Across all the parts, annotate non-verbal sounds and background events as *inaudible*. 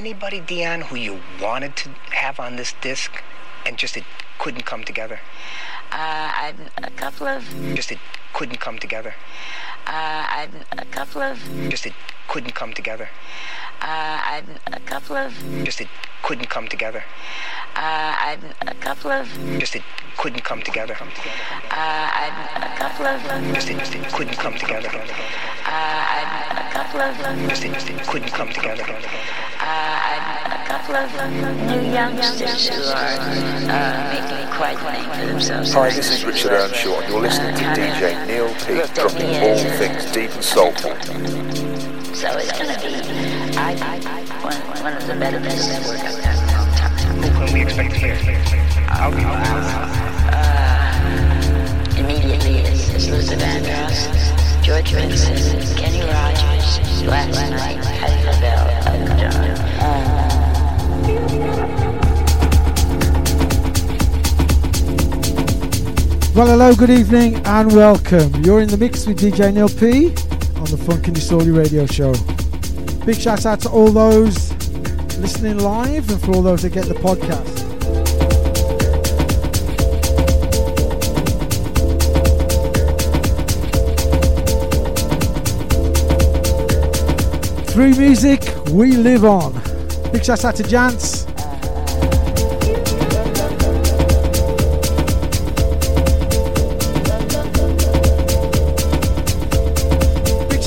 anybody, Dion, who you wanted to have on this disc and just it couldn't come together? Uh, I've a couple of. Just it couldn't come together. Uh, a couple of. Just it couldn't come together. Uh, a couple of. Just it couldn't come together. Uh, a couple of. Just it couldn't come together. Uh, a couple of. Just it, just it couldn't come together. Uh, a couple of. Just it, just it couldn't come together. Uh, a couple of new youngsters who are uh, making quite a name for themselves. Hi, this is Richard Earnshaw, and you're listening to DJ Neil P, dropping all things deep and soulful. So it's going to be I, I, one, one of the better pieces of work I've done in a long time. Who can we expect to hear? I'll be Uh, immediately is, is Luther Vandross, George Benson, Kenny Rogers, last night, Patti LaBelle, Elton John. Well, hello, good evening, and welcome. You're in the mix with DJ Neil P on the Funky Disorder Radio Show. Big shout out to all those listening live and for all those that get the podcast. Through music, we live on. Big shout out to Jance.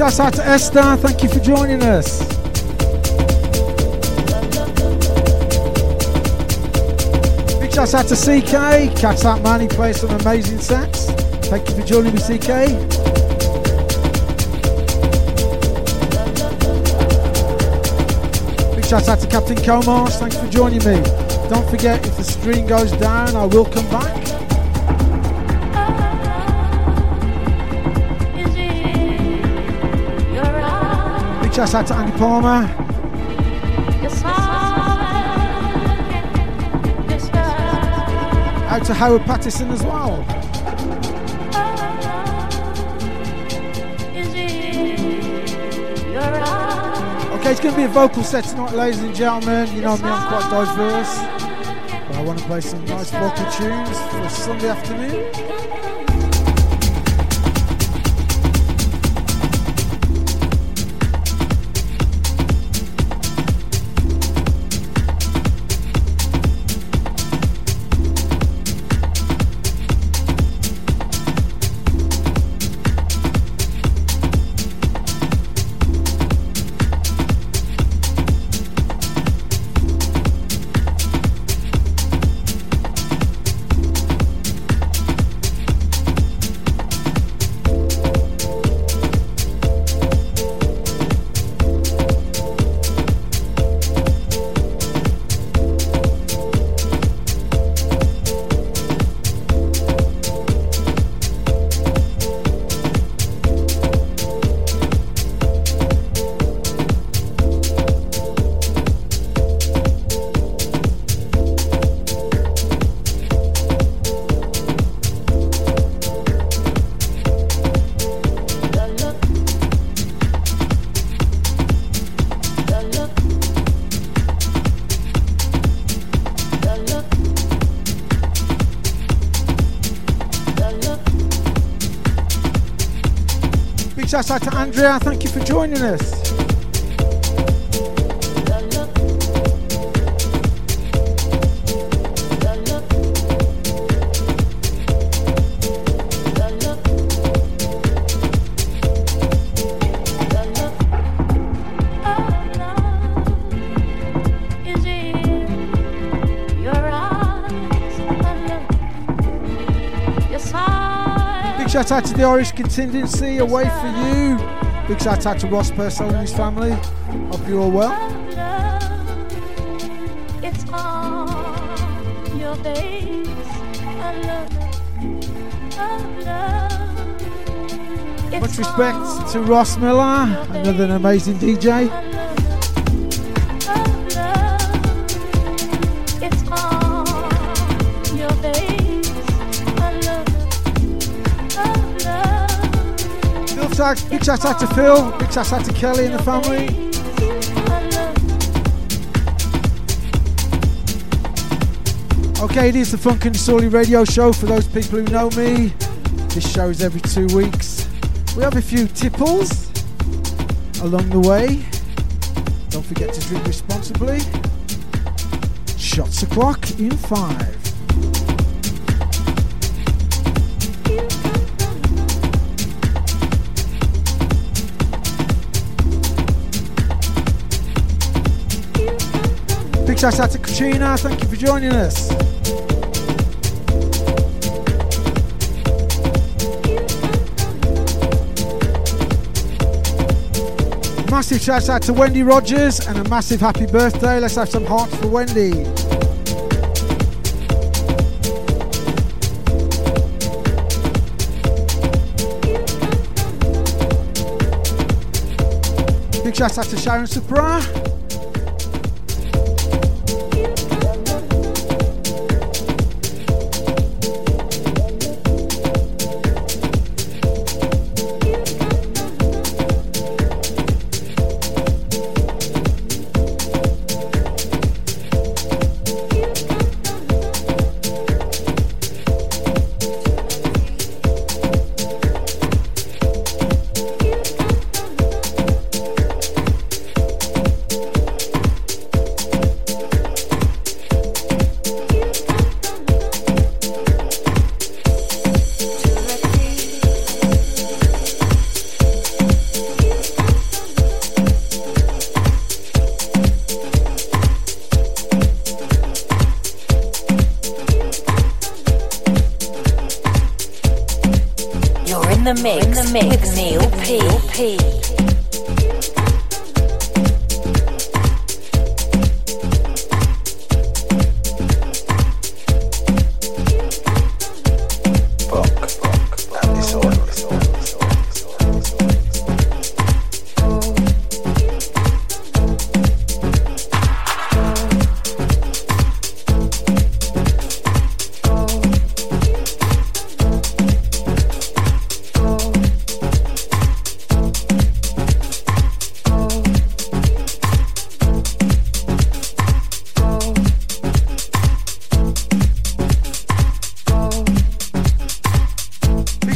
Big shout out to Esther. Thank you for joining us. Big shout out to CK. Catch that man, he plays some amazing sets. Thank you for joining me, CK. Big shout out to Captain Comas. Thanks for joining me. Don't forget, if the stream goes down, I will come back. Shout out to Andy Palmer. Out to Howard Pattison as well. Okay, it's going to be a vocal set tonight, ladies and gentlemen. You know me, I'm quite diverse. But I want to play some nice vocal tunes for Sunday afternoon. Shout out to Andrea. Thank you for joining us. Shout out to the Irish contingency away for you. Big shout out to Ross Purcell and his family. Hope you're all well. It's on your face. I love, I love. It's Much respect to Ross Miller, another amazing DJ. out, big shout out to Phil, big shout out to Kelly and the family. Okay, it is the Funk and Sorely radio show for those people who know me. This show is every two weeks. We have a few tipples along the way. Don't forget to drink responsibly. Shots o'clock in five. Shout out to Katrina. Thank you for joining us. Massive shout out to Wendy Rogers and a massive happy birthday. Let's have some hearts for Wendy. Big shout out to Sharon Supra.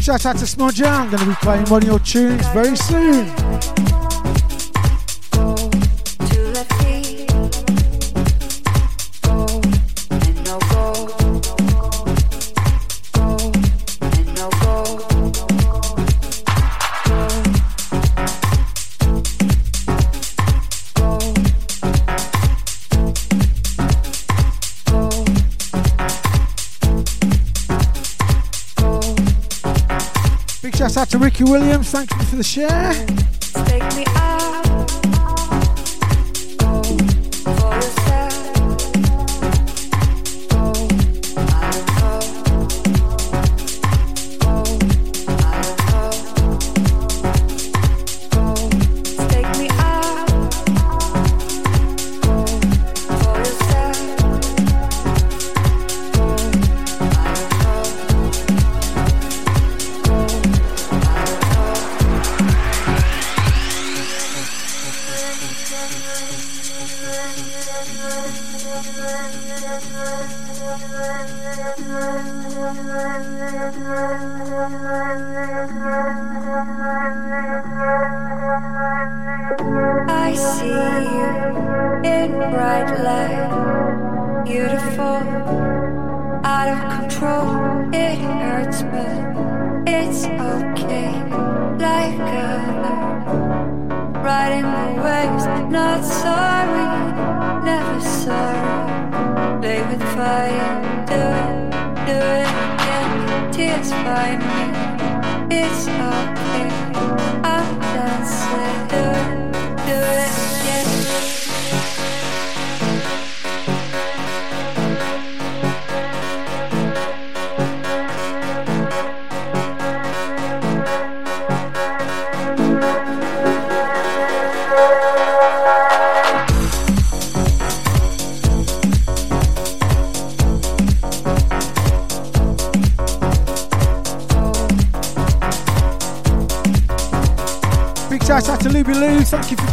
Shout out to Smudger. I'm going to be playing one of your tunes very soon. To Ricky Williams. Thank you for the share.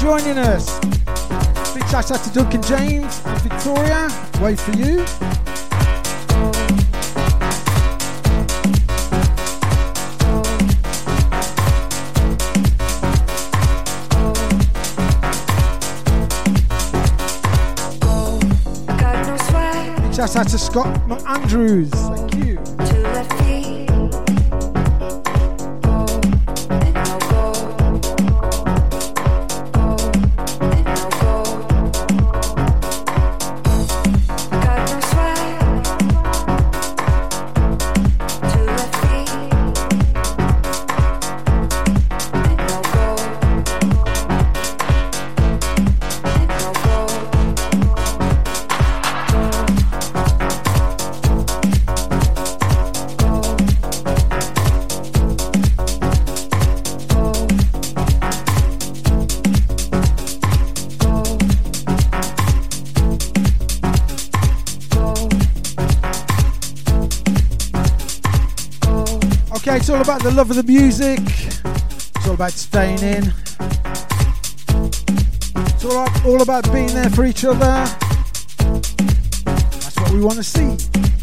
joining us. Big shout out to Duncan James and Victoria. Wait for you. Shout out to Scott Andrews. All about the love of the music. It's all about staying in. It's all all about being there for each other. That's what we want to see.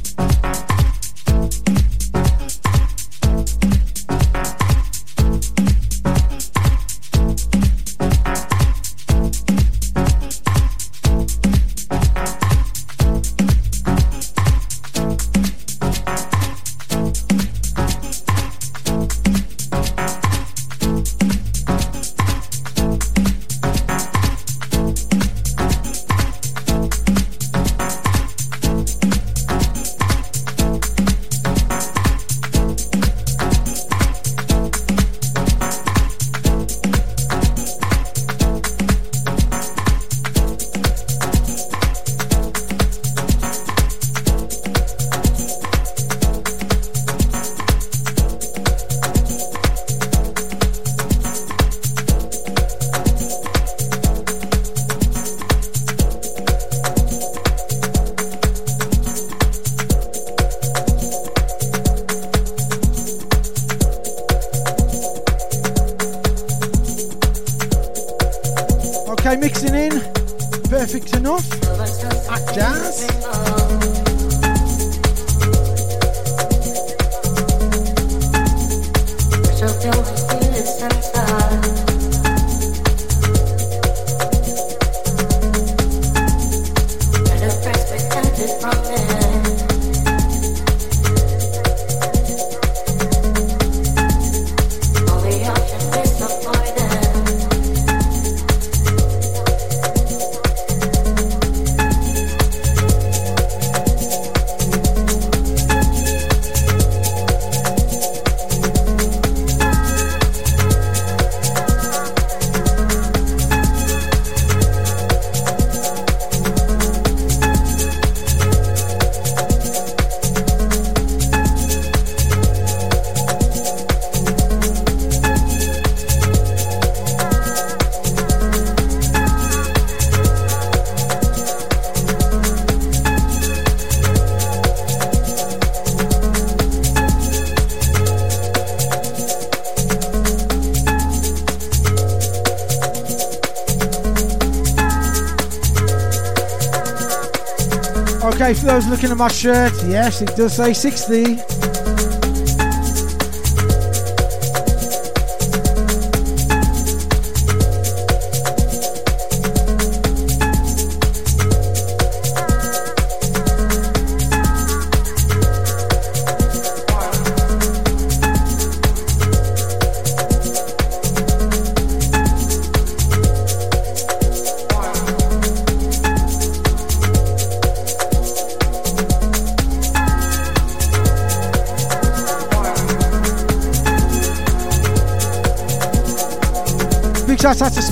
My shirt, yes, it does say 60.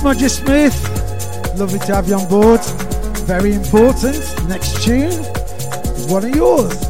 Out Smith. Lovely to have you on board. Very important. Next tune is one of yours.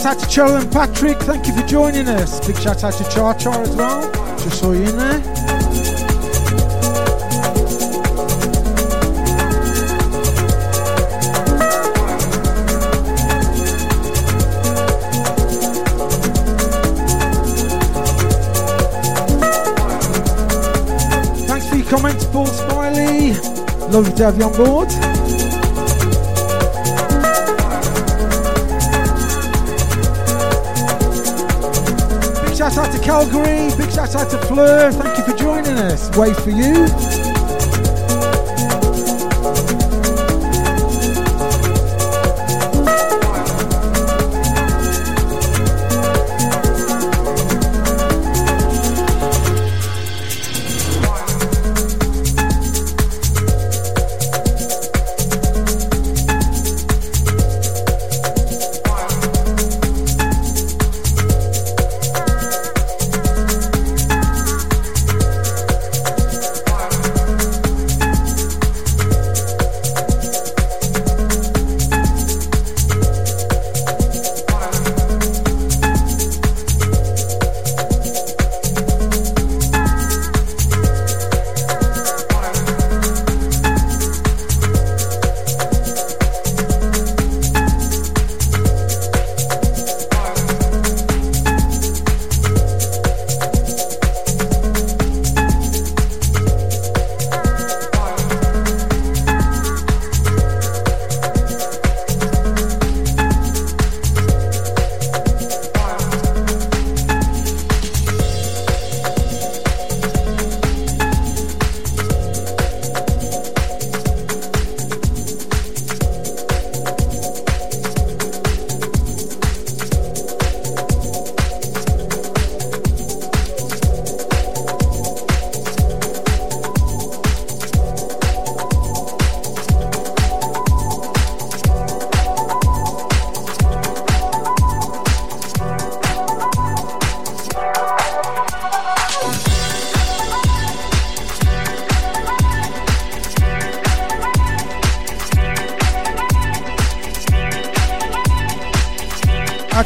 Shout out to Cheryl and Patrick. Thank you for joining us. Big shout out to Char Char as well. Just saw you in there. Thanks for your comments, Paul Smiley. Lovely to have you on board. Calgary. Big shout out to Fleur. Thank you for joining us. Wait for you.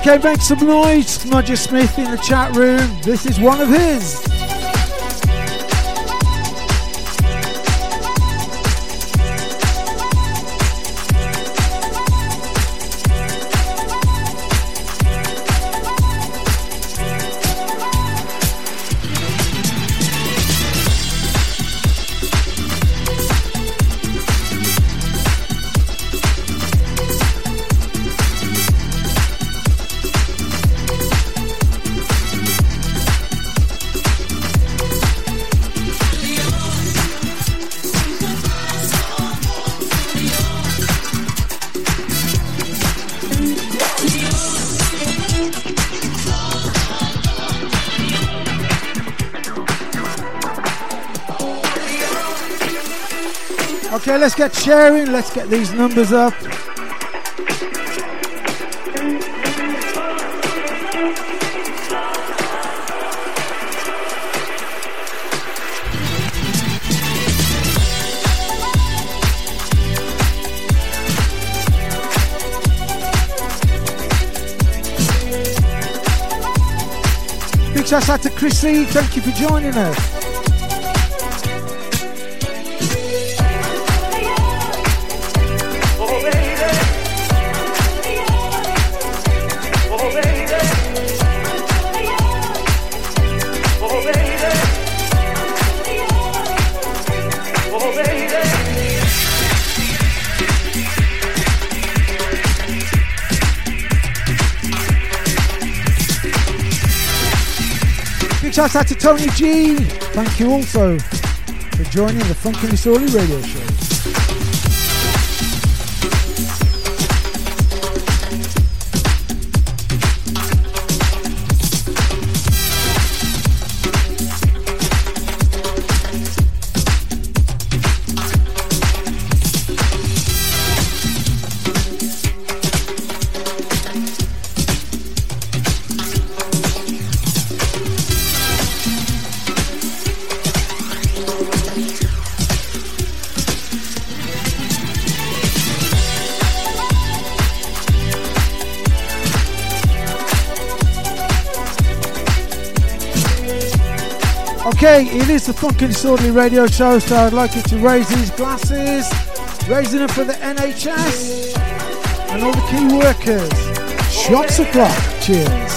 Okay, make some noise. Roger Smith in the chat room. This is one of his. Let's get sharing. Let's get these numbers up. Big shout out to Chrissy. Thank you for joining us. Shout out to Tony G. Thank you also for joining the Funky Disorderly radio show. Okay, it is the Funk and Disorderly radio show, so I'd like you to raise these glasses, raising them for the NHS and all the key workers. Shots o'clock. Cheers.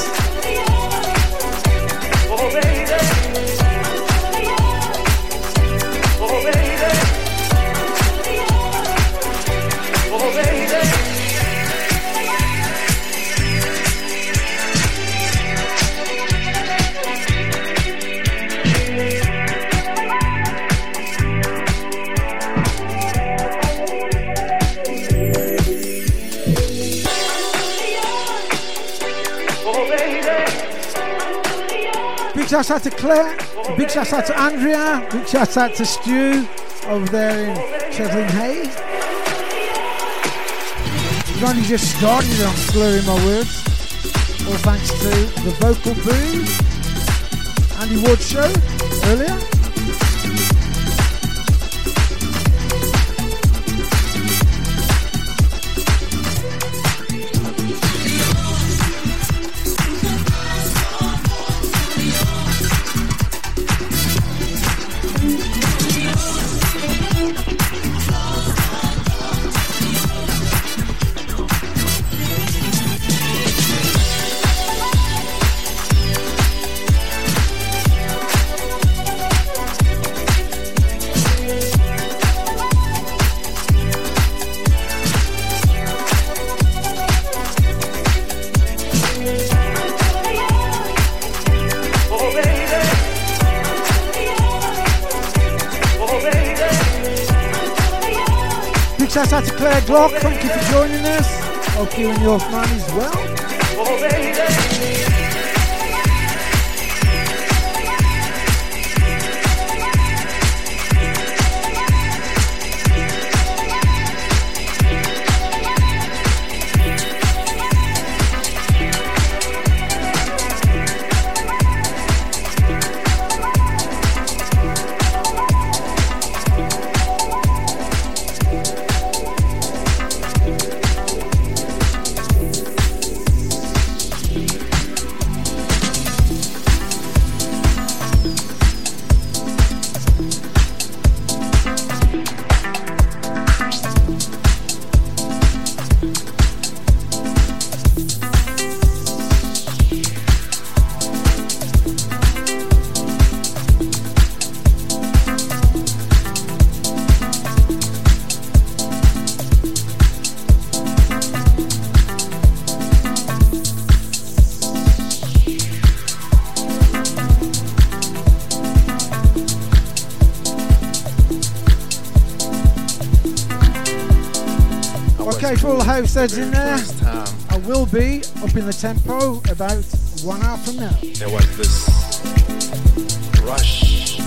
Big shout out to Claire. Big shout out to Andrea. Big shout out to Stu over there in Chetling Hay. We've only just started on slurring my words. All thanks to the vocal boom. Andy Wood show earlier. Thank you for joining us. Hope you and your is well. House heads in there, First time I will be up in the tempo about one hour from now. there was this rush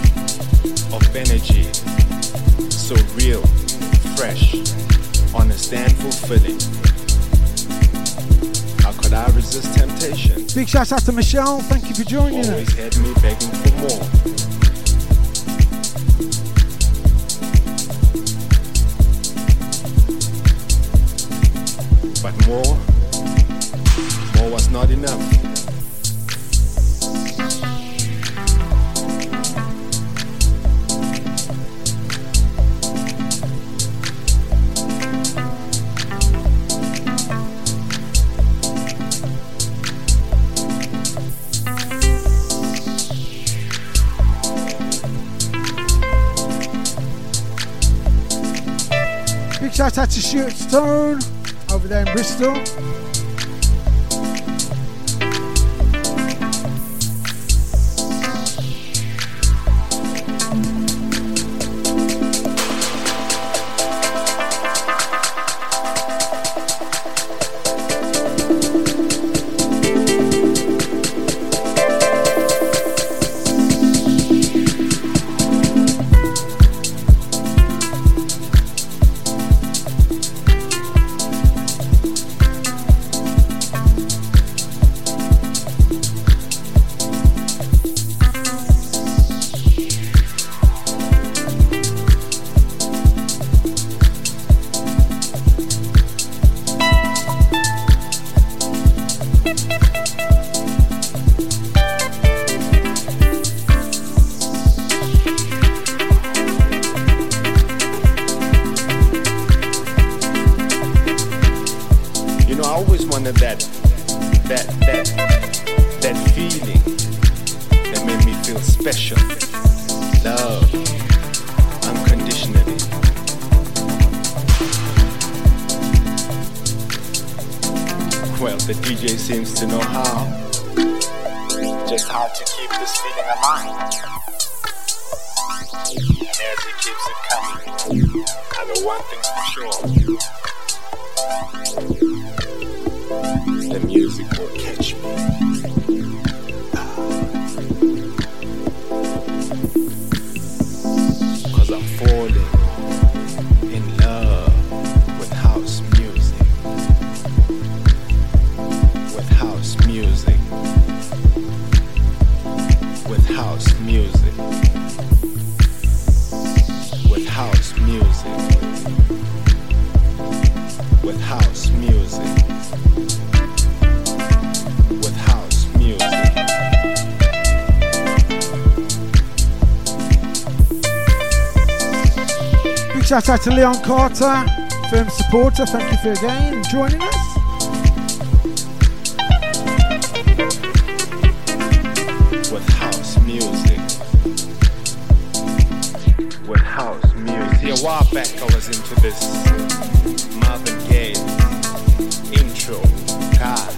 of energy, so real, fresh, honest and fulfilling. How could I resist temptation? Big shout out to Michelle. Thank you for joining Always us. had me begging for more. More, more was not enough. Big shout out to Stuart Stone over in Bristol. Out to Leon Carter, firm supporter. Thank you for again joining us. with house music. With house music. Yeah, a while back I was into this Marvin Gaye intro. God.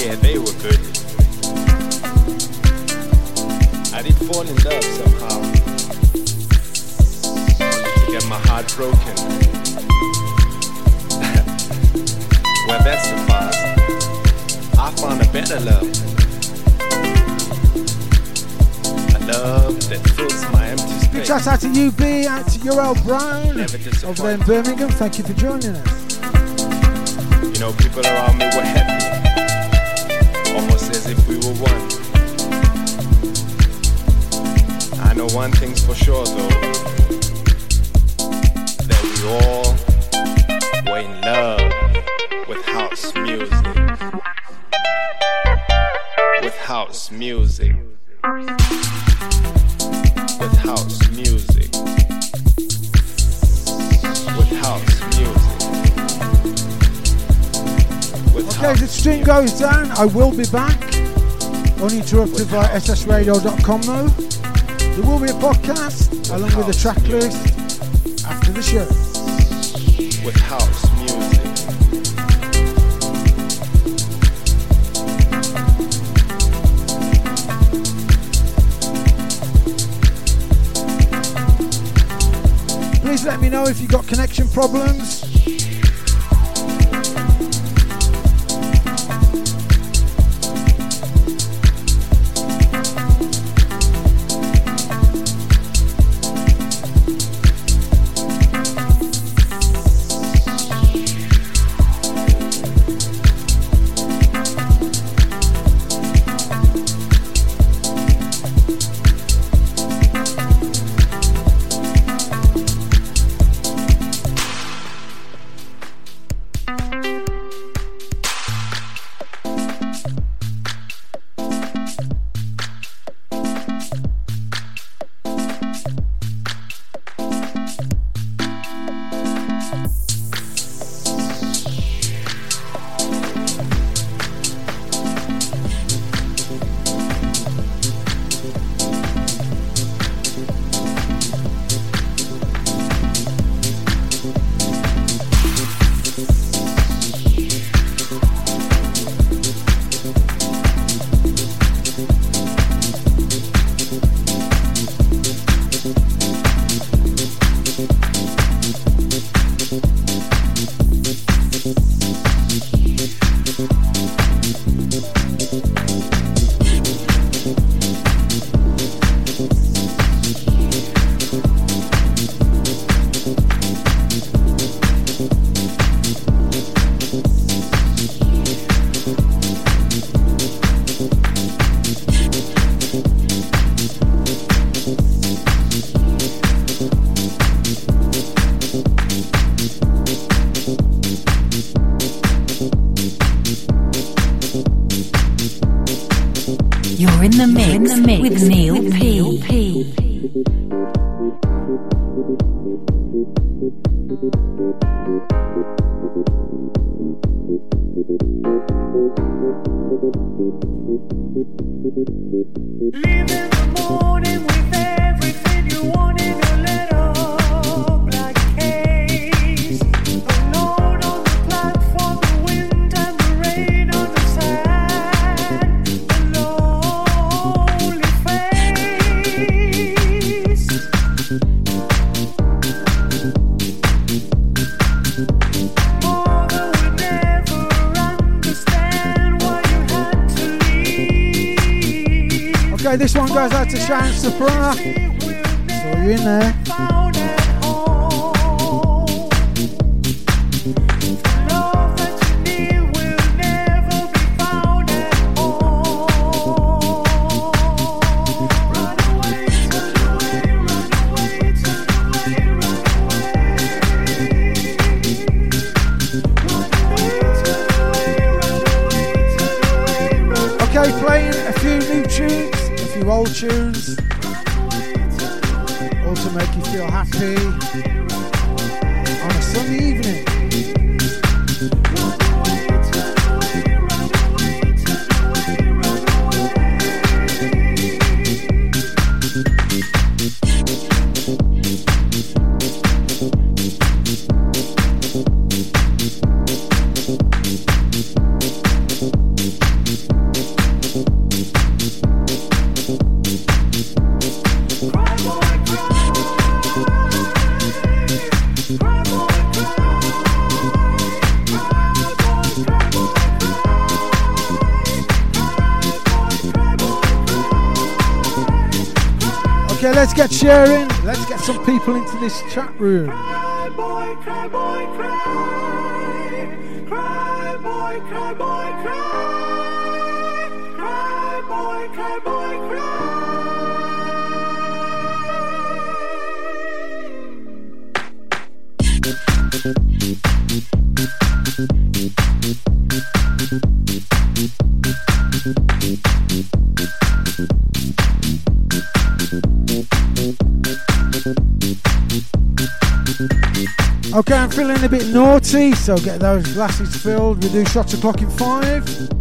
Yeah, they were good. I did fall in love somehow. Heart broken. *laughs* well, that's the past. I found a better love. A love that fills my empty Big space. shout out to UB, out to Urel Brown over there in. Birmingham. Thank you for joining us. You know, people around me were happy. Almost as if we were one. I know one thing's for sure though. All were in love with house music. With house music. With house music. With house music. With Okay, house the stream music. goes down, I will be back. Uninterrupted via ssradio.com though. There will be a podcast along with the track list after the show. With house music. Please let me know if you've got connection problems. sharing. Let's get some people into this chat room. feeling a bit naughty, so get those glasses filled. We do shots o'clock in five.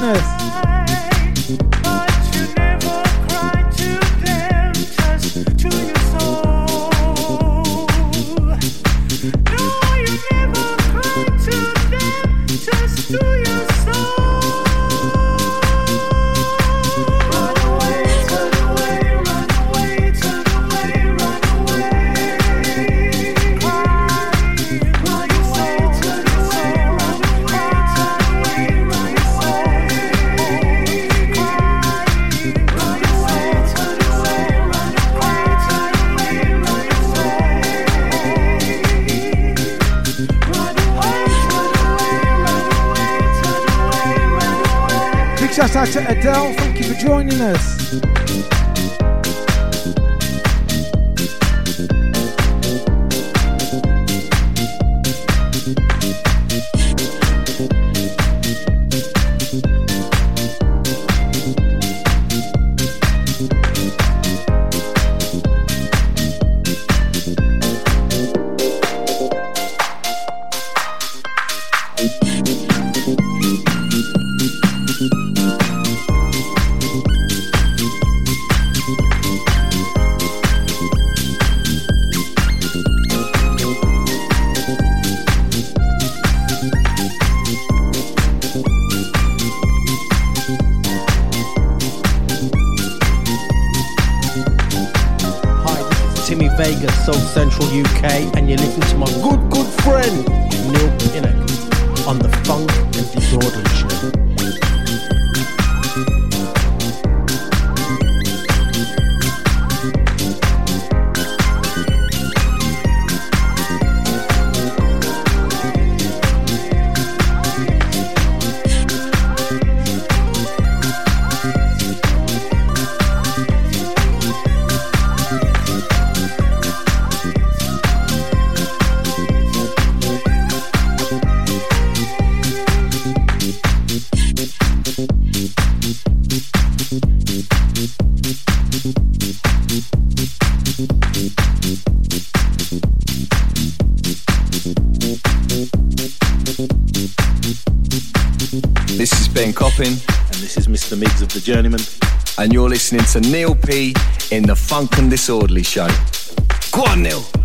This. To Neil P in the Funk and Disorderly Show. Go on, Neil.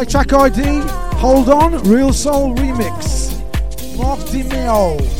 Okay, track ID. Hold on. Real Soul Remix. Mark DiMeo.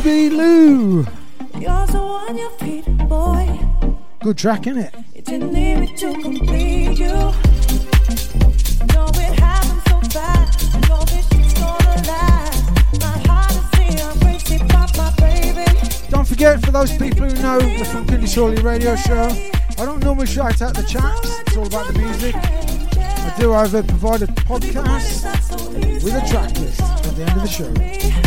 Comments, Lou. You're so on your feet, boy. Good track, innit? You didn't need me to complete you. No, it happened so fast. No, this gonna last. My heart is here, crazy about my baby. Don't forget, for those people who know the Funky Disorderly radio show, I don't normally shout out the chats, it's all about the music. I do, however, provide a podcast with a track list at the end of the show.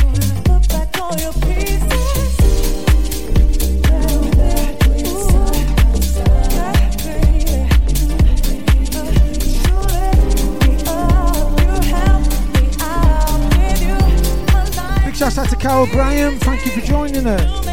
Shout out to Carol Graham, thank you for joining us.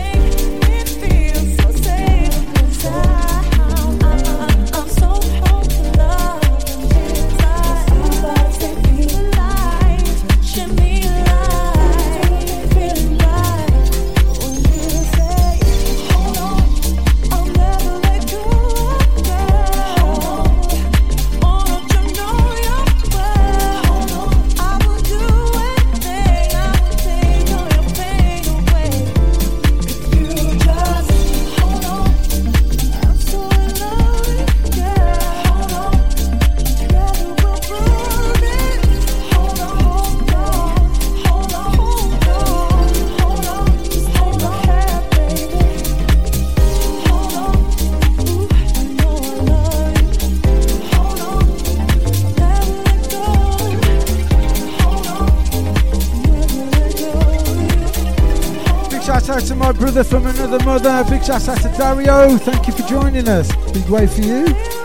Big shout out to Dario. Thank you for joining us. Big way for you.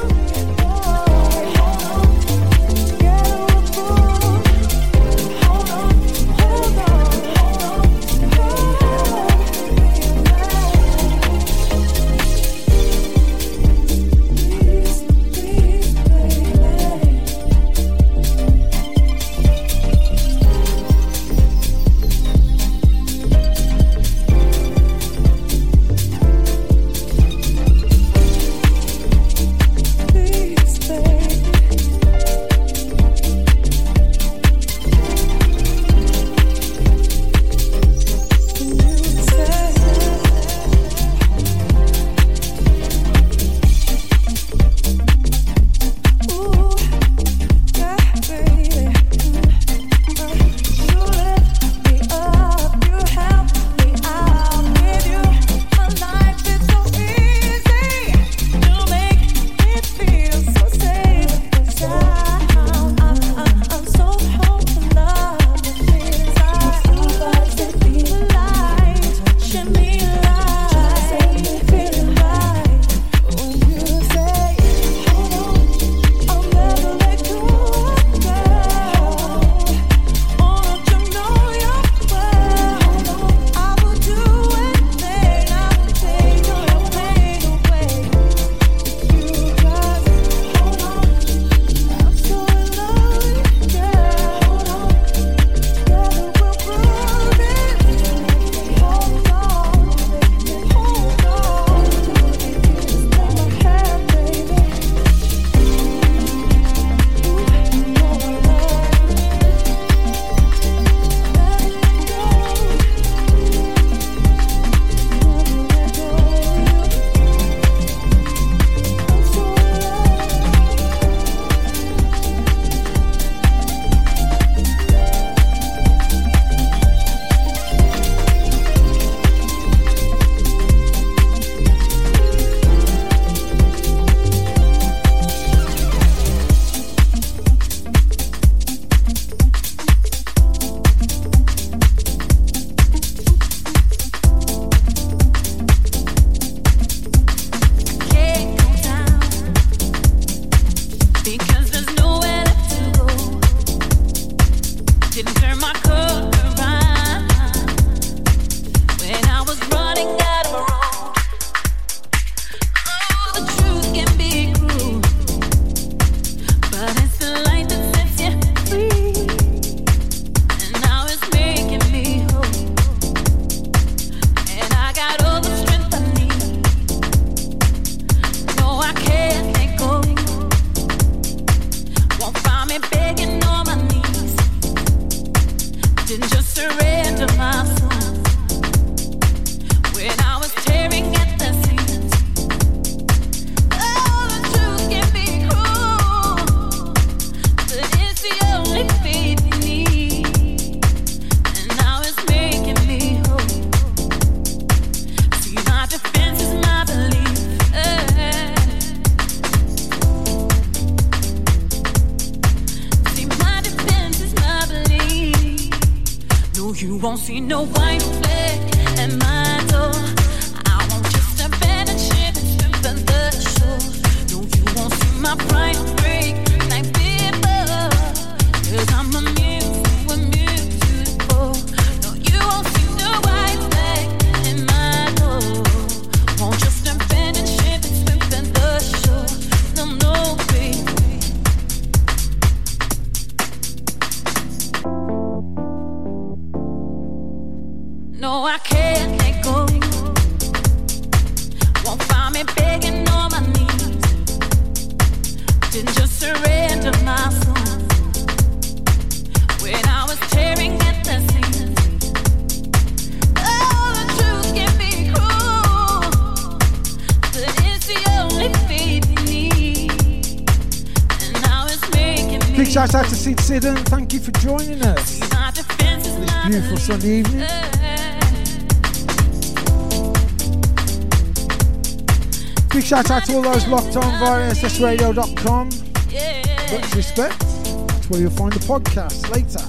Shout out to all those locked on via ssradio.com. Yeah. Much respect. That's where you'll find the podcast later.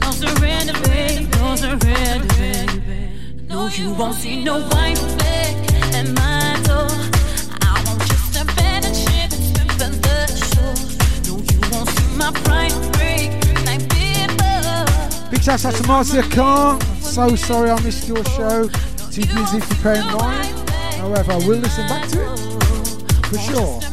No surrender, babe. No surrender, babe. No, you won't see no white flag at my door. I won't just abandon ship and swim from the shore. No, you won't see my pride break like people. Big shout out to Marcia Khan. So sorry I missed your show. Too busy preparing mine. However, we'll listen back to it for sure.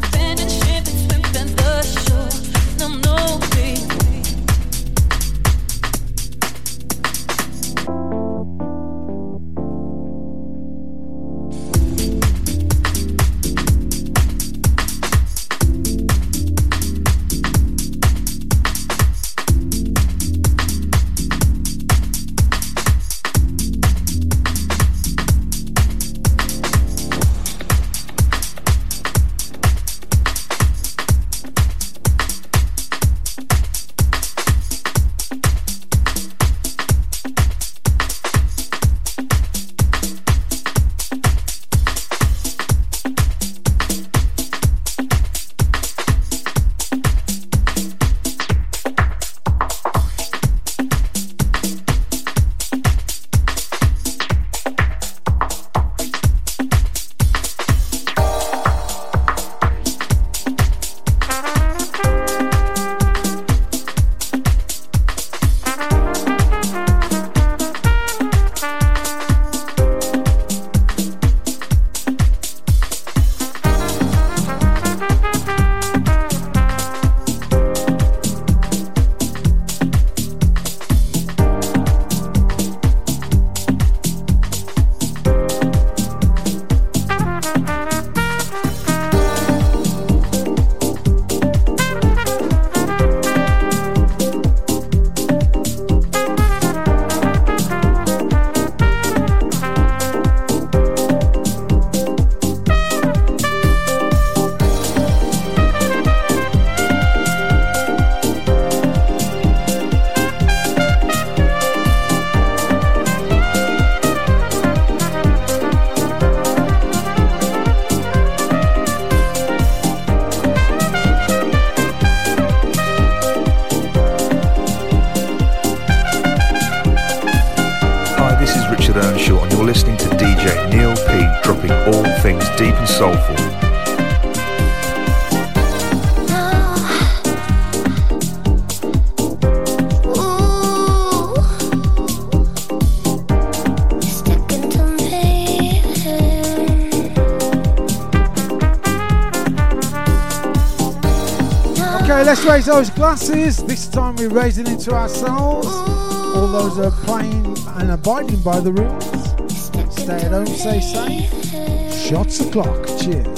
Raise those glasses. This time we're raising it to ourselves. All those are playing and abiding by the rules. Stay at home, stay safe. Shots o'clock. Cheers.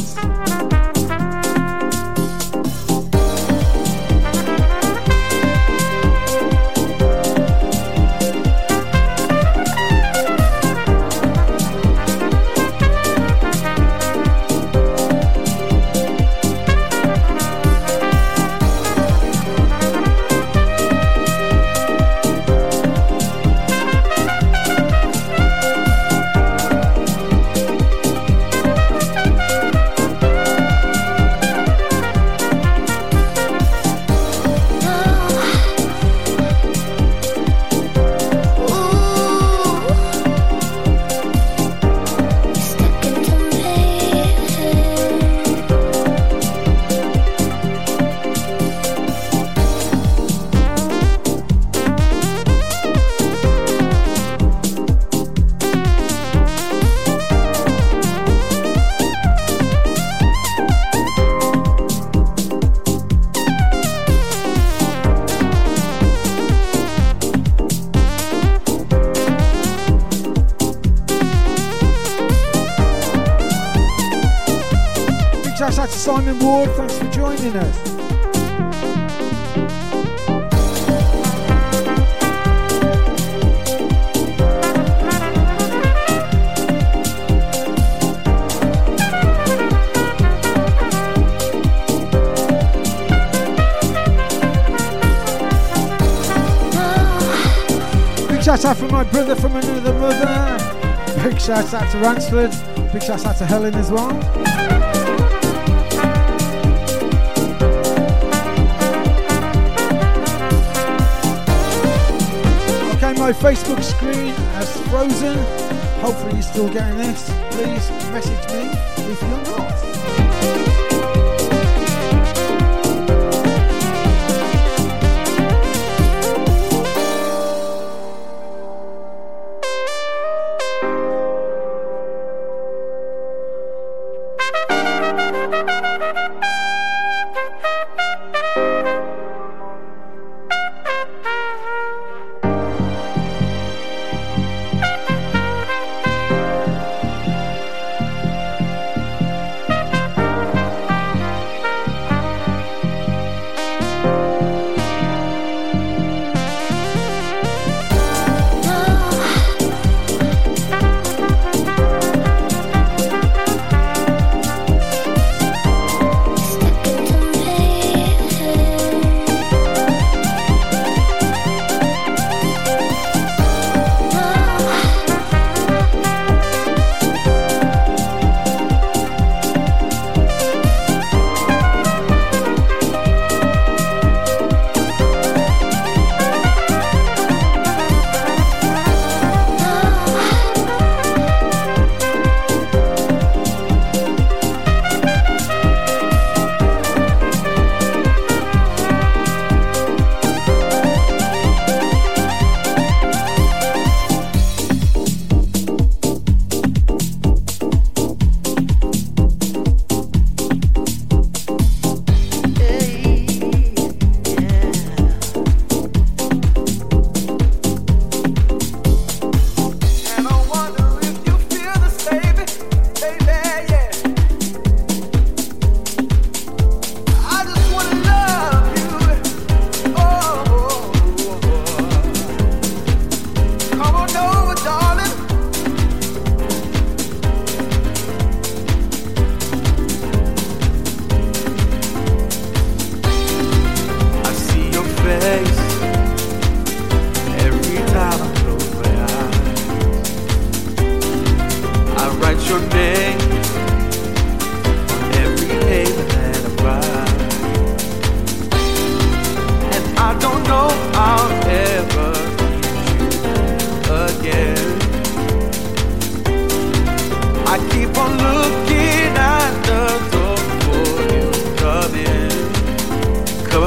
Joining us. Big shout out for my brother from another mother. Big shout out to Ransford. Big shout out to Helen as well. My Facebook screen has frozen. Hopefully, you're still getting this. Please message me if you're not.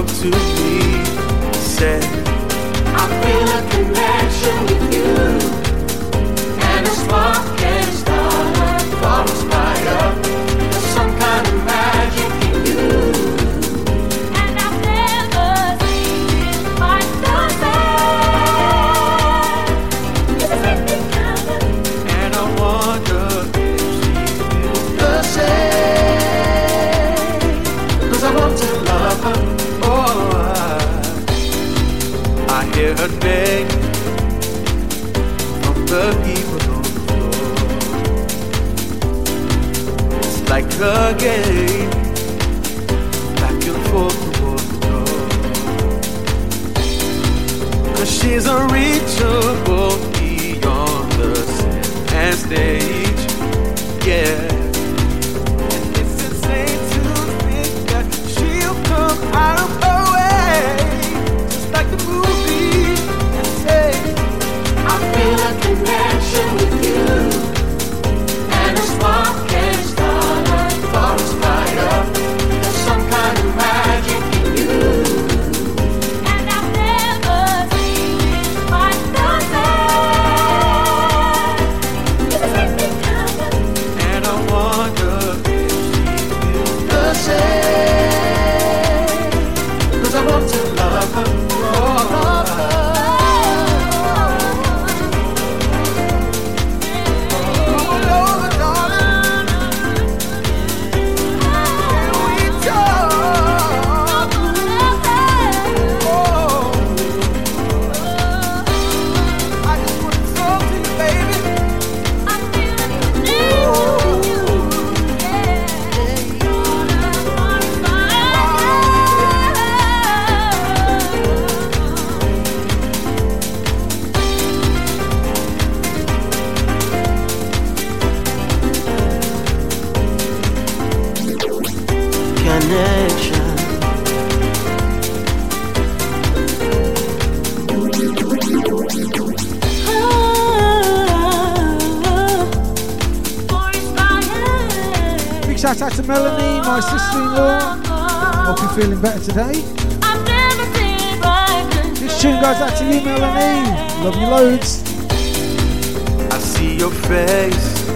To and say, I feel a connection with you, set Hope you're feeling better today. This tune goes out to you, Melanie. Love you loads. I see your face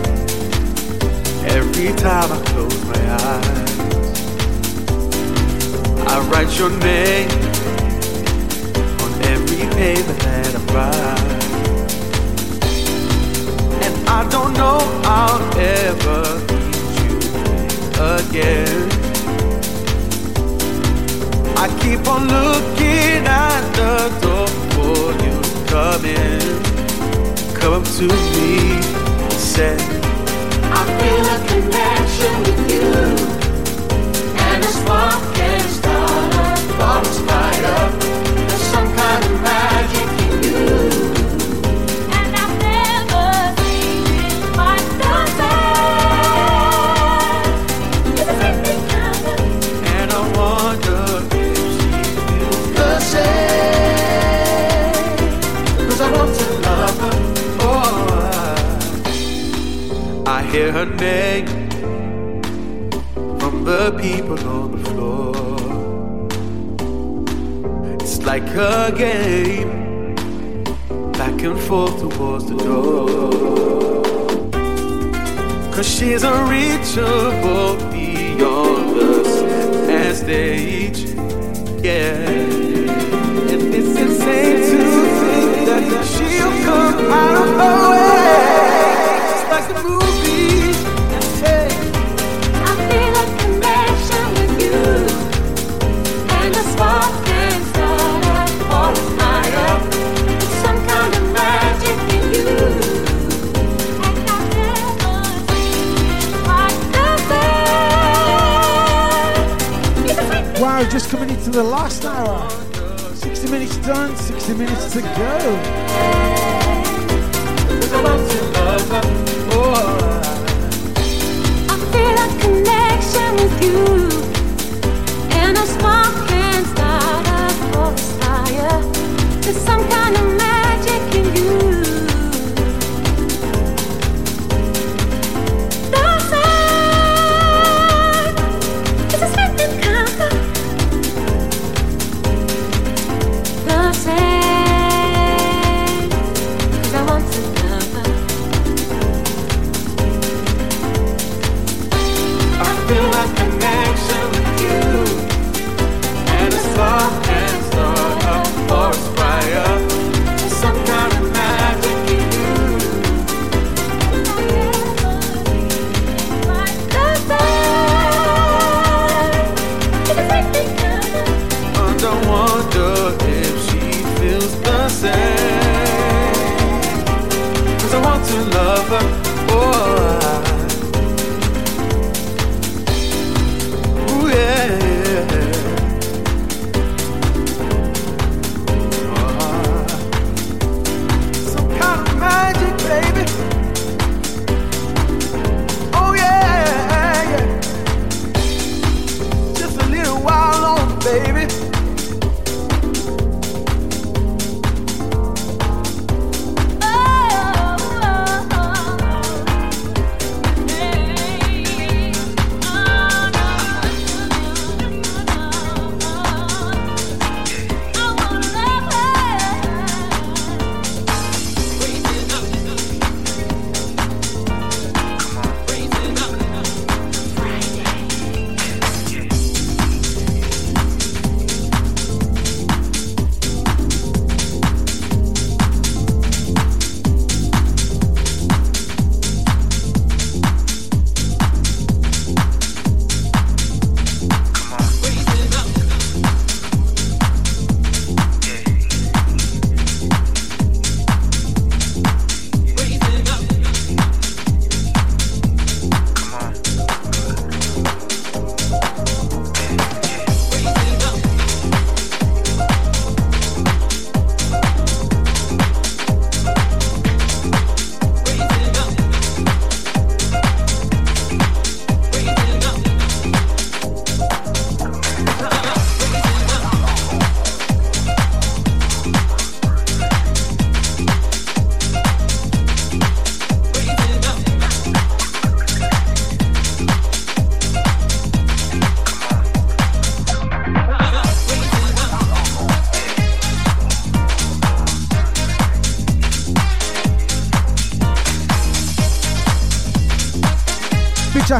every time I close my eyes. I write your name on every paper that I write. And I don't know I'll ever meet you again. I keep on looking at the door for you come in come up to me say, I feel a connection with you, and a spark can start a forest fire. There's some kind of magic hear her name from the people on the floor. It's like a game, back and forth towards the door. Cause she's unreachable beyond the and stage. Yeah. And it's insane to think that she'll come out of her way. Just like the movies and say, I feel a connection with you. And a spark can start a forest fire. There's some kind of magic in you. And I've never seen it quite the. Wow, just coming into the last hour. 60 minutes done, 60 minutes to go. Oh. And a spark can start a forest fire. There's some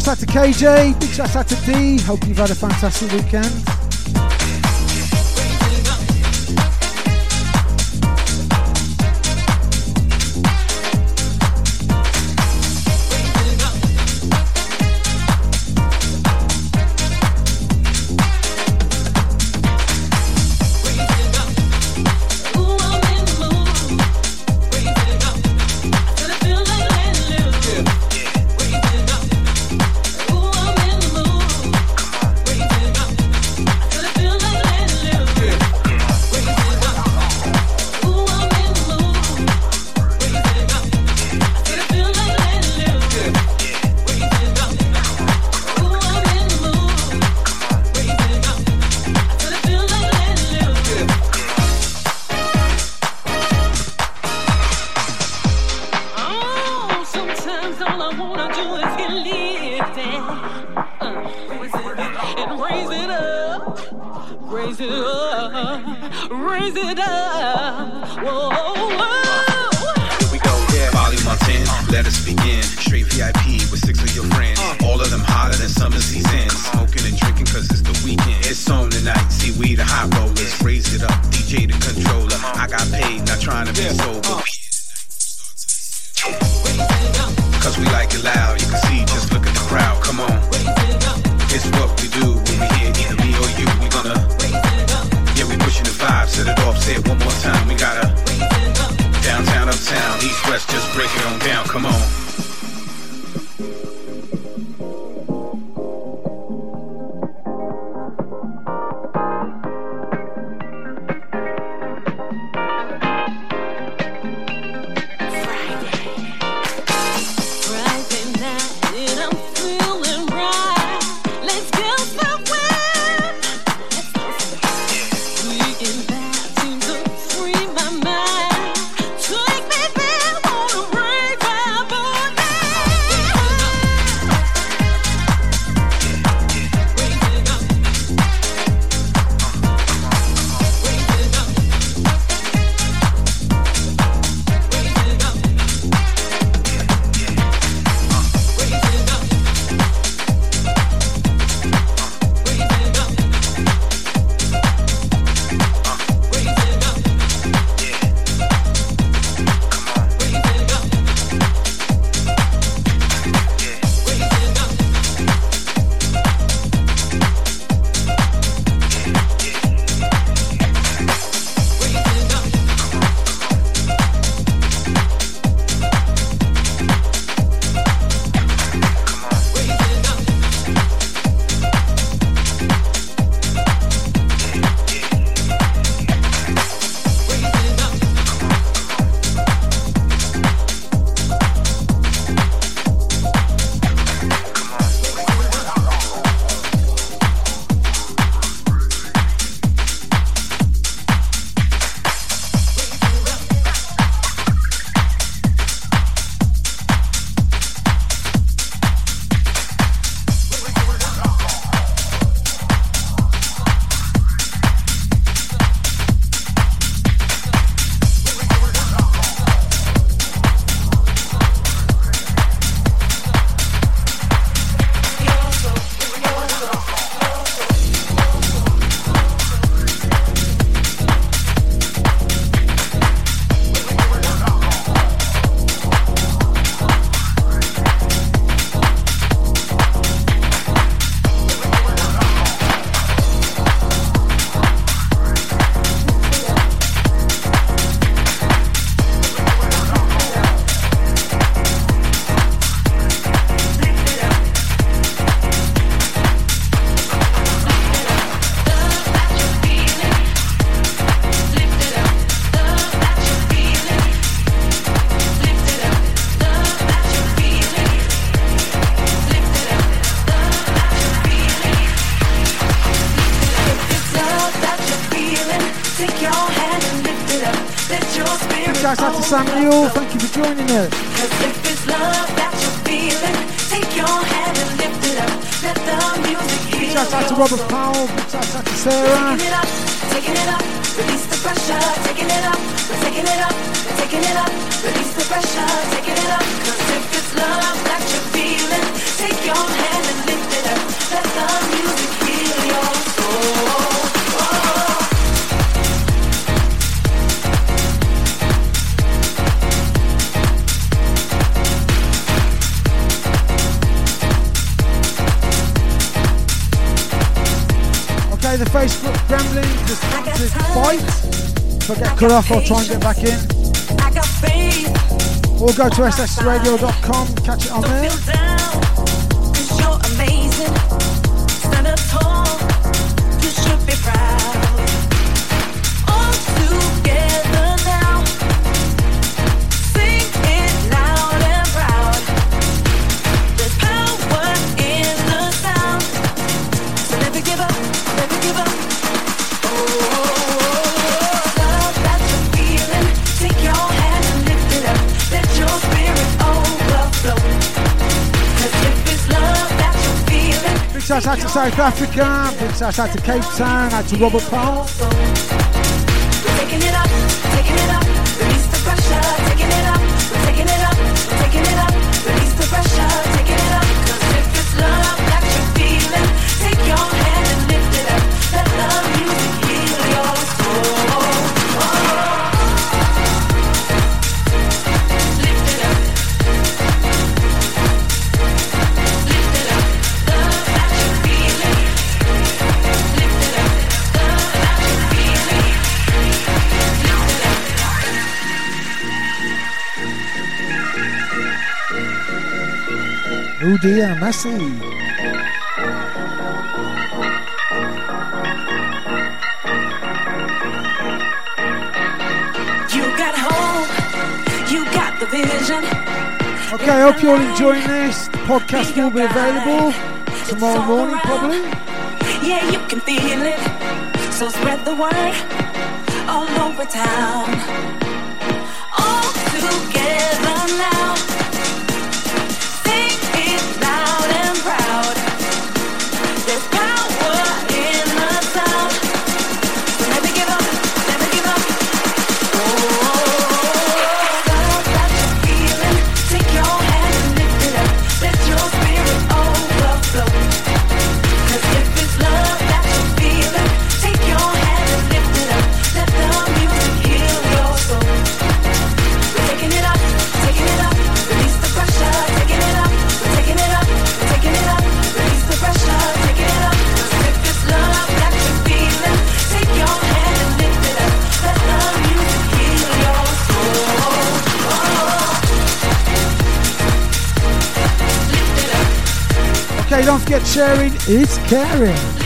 shout out to KJ, big shout out to D. Hope you've had a fantastic weekend. off or try and get back in. Or go to ssradio.com, catch it on there. South Africa, big shout out to Cape Town, out to Robert Powell. día Massey. Okay, I hope you're all enjoying this. The podcast will be available tomorrow morning, probably. Yeah, you can feel it. So spread the word all over town. sharing is caring.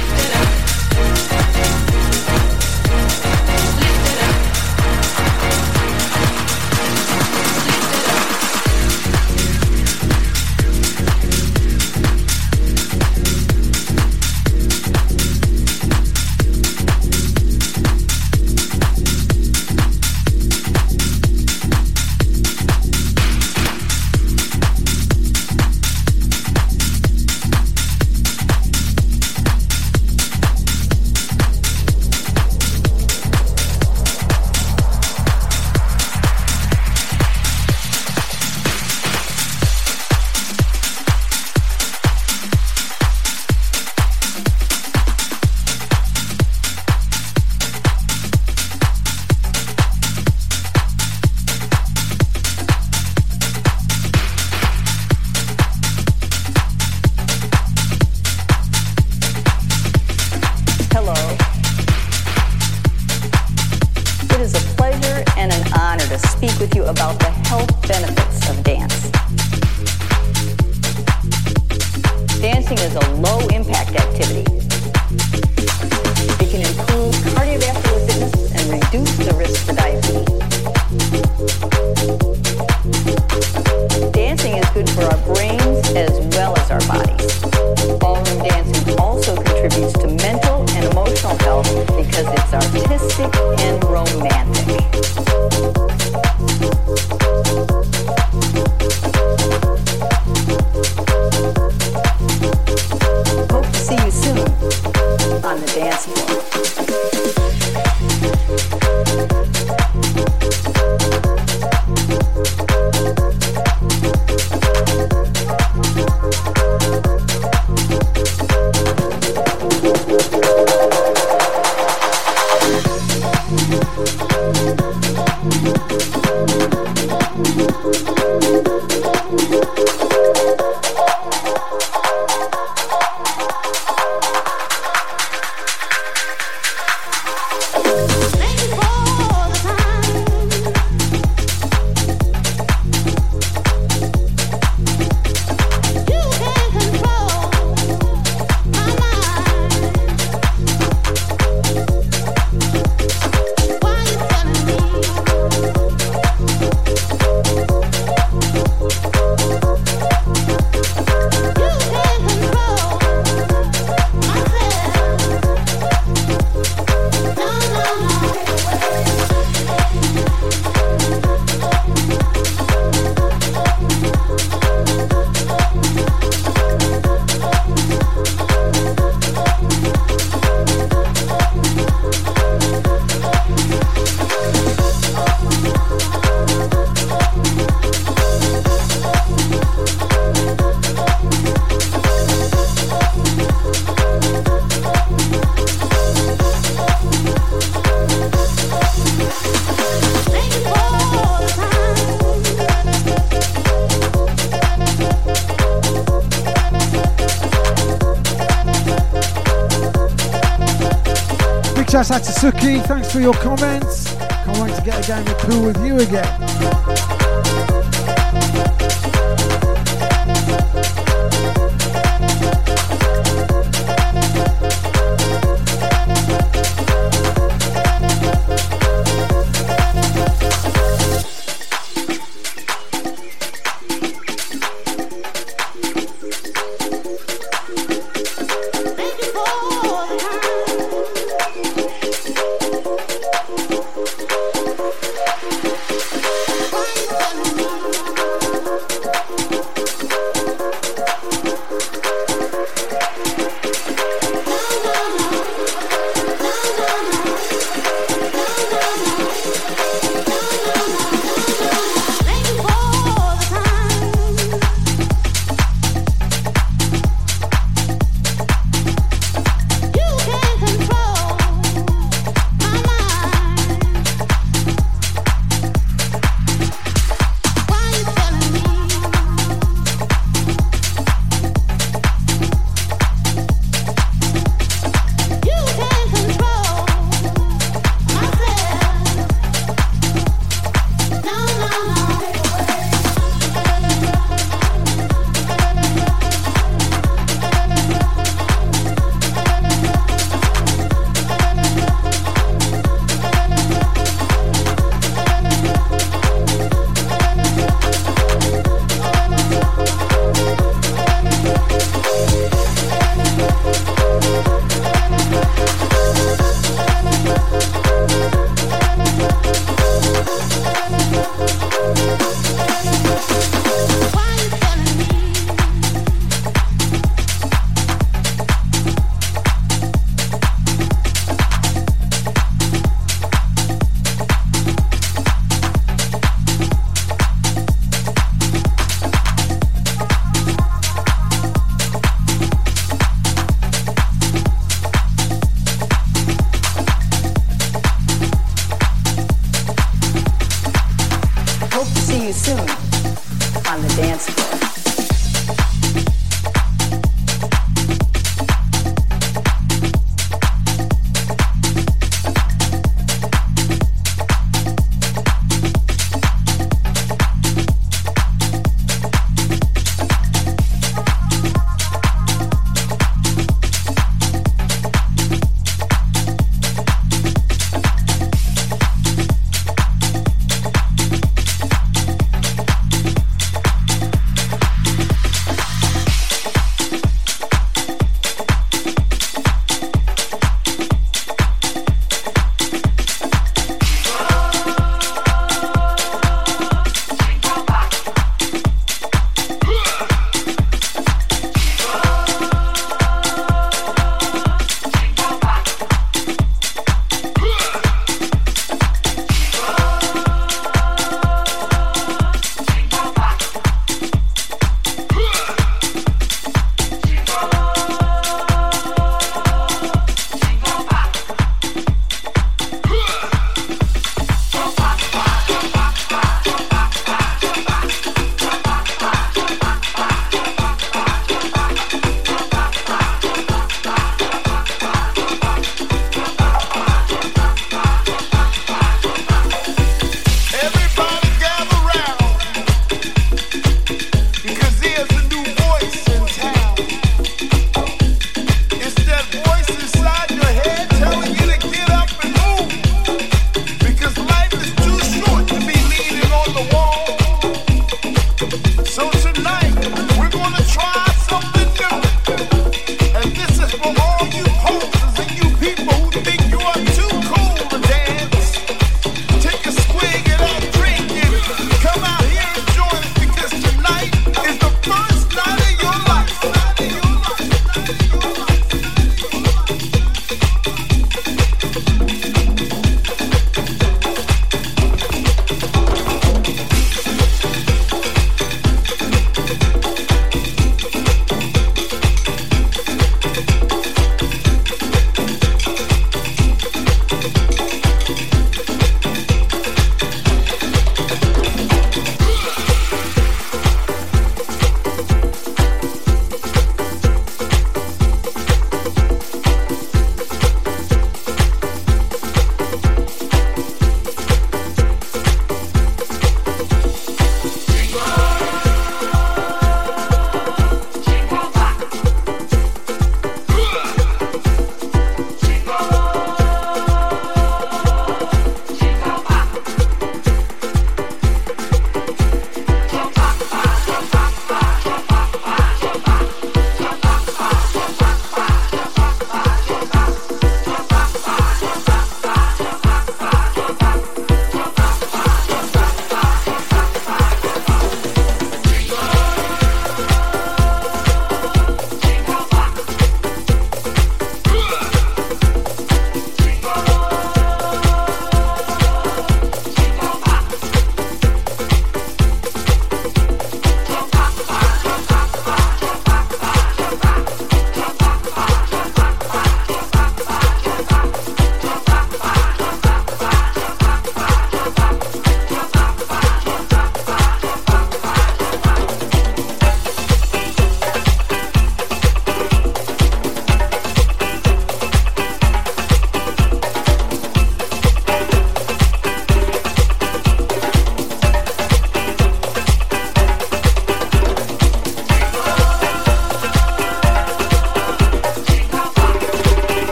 Thanks for your comments. Can't wait to get a game of pool with you again.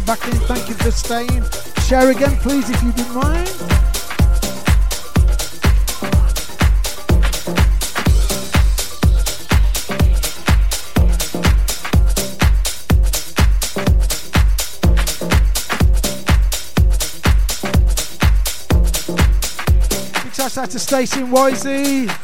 Get back in. Thank you for staying. Share again, please, if you didn't mind. Big shout out to Stacey and Wisey.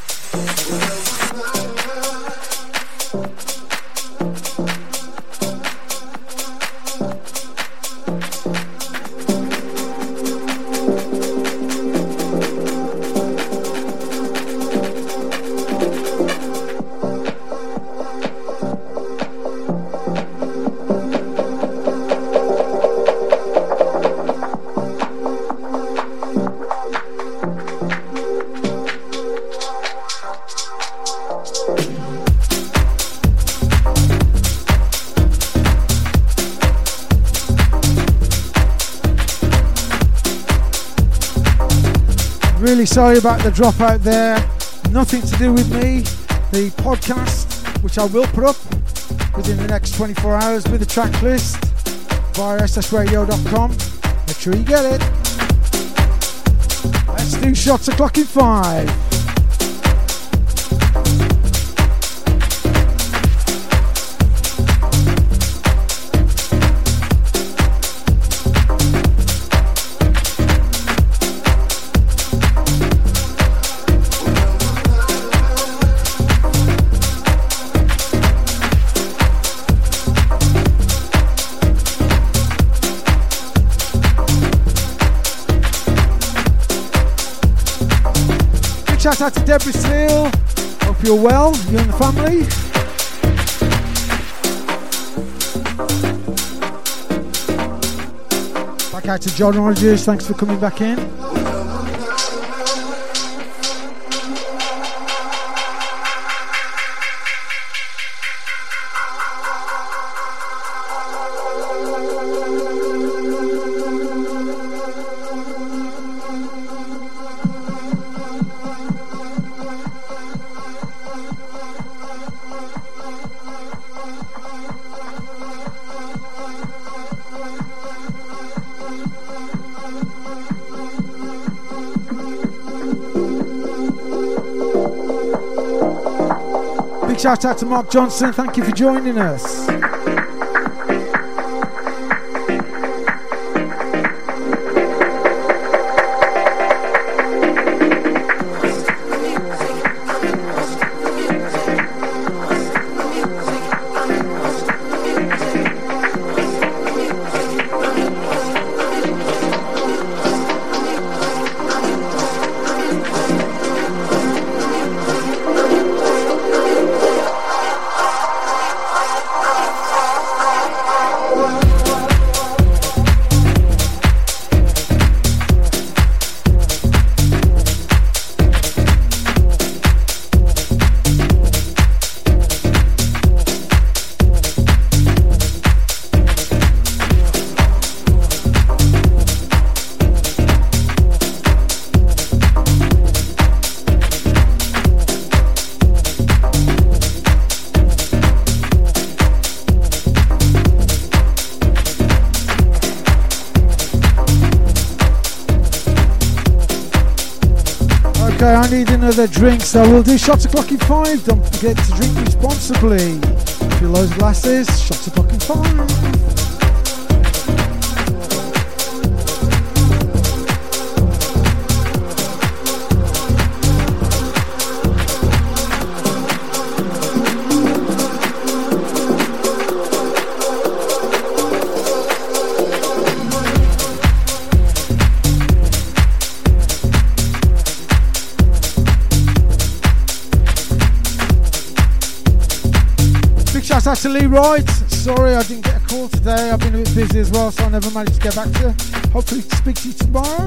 Sorry about the dropout there. Nothing to do with me. The podcast, which I will put up within the next 24 hours with a track list via ssradio.com. Make sure you get it. Let's do shots o'clock in five. Big shout out to Deborah Steele. Hope you're well, you and the family. Back out to John Rogers, thanks for coming back in. Shout out to Mark Johnson, thank you for joining us. I need another drink, so we'll do shots o'clock in five. Don't forget to drink responsibly. Fill those glasses, shots o'clock in five. Wright. Sorry I didn't get a call today. I've been a bit busy as well, so I never managed to get back to you. Hopefully, speak to you tomorrow.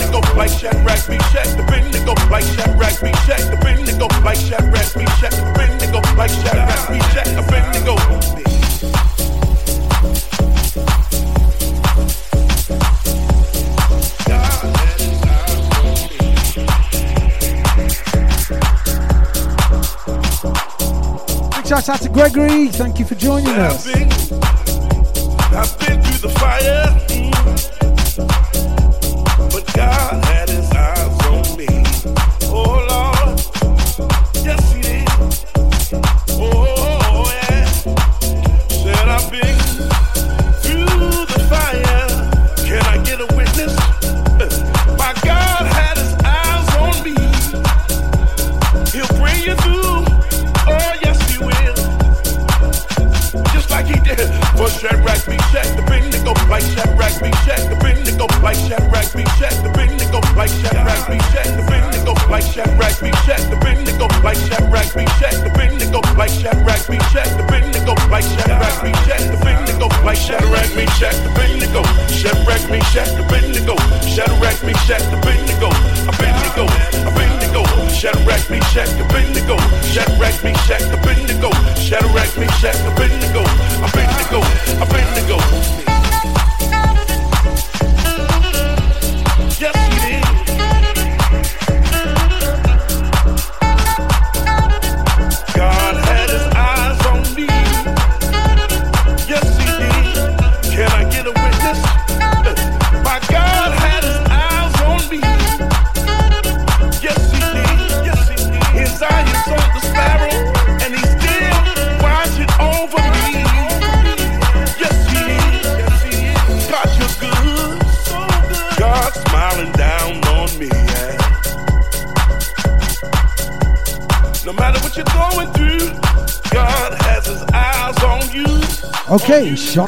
like Shadrach, check the Abednego, like Shadrach, check the Abednego, like Shadrach, check the Abednego, like Shadrach, check the Abednego. Shout out to Gregory, thank you for joining us. I've been, I've been through the fire.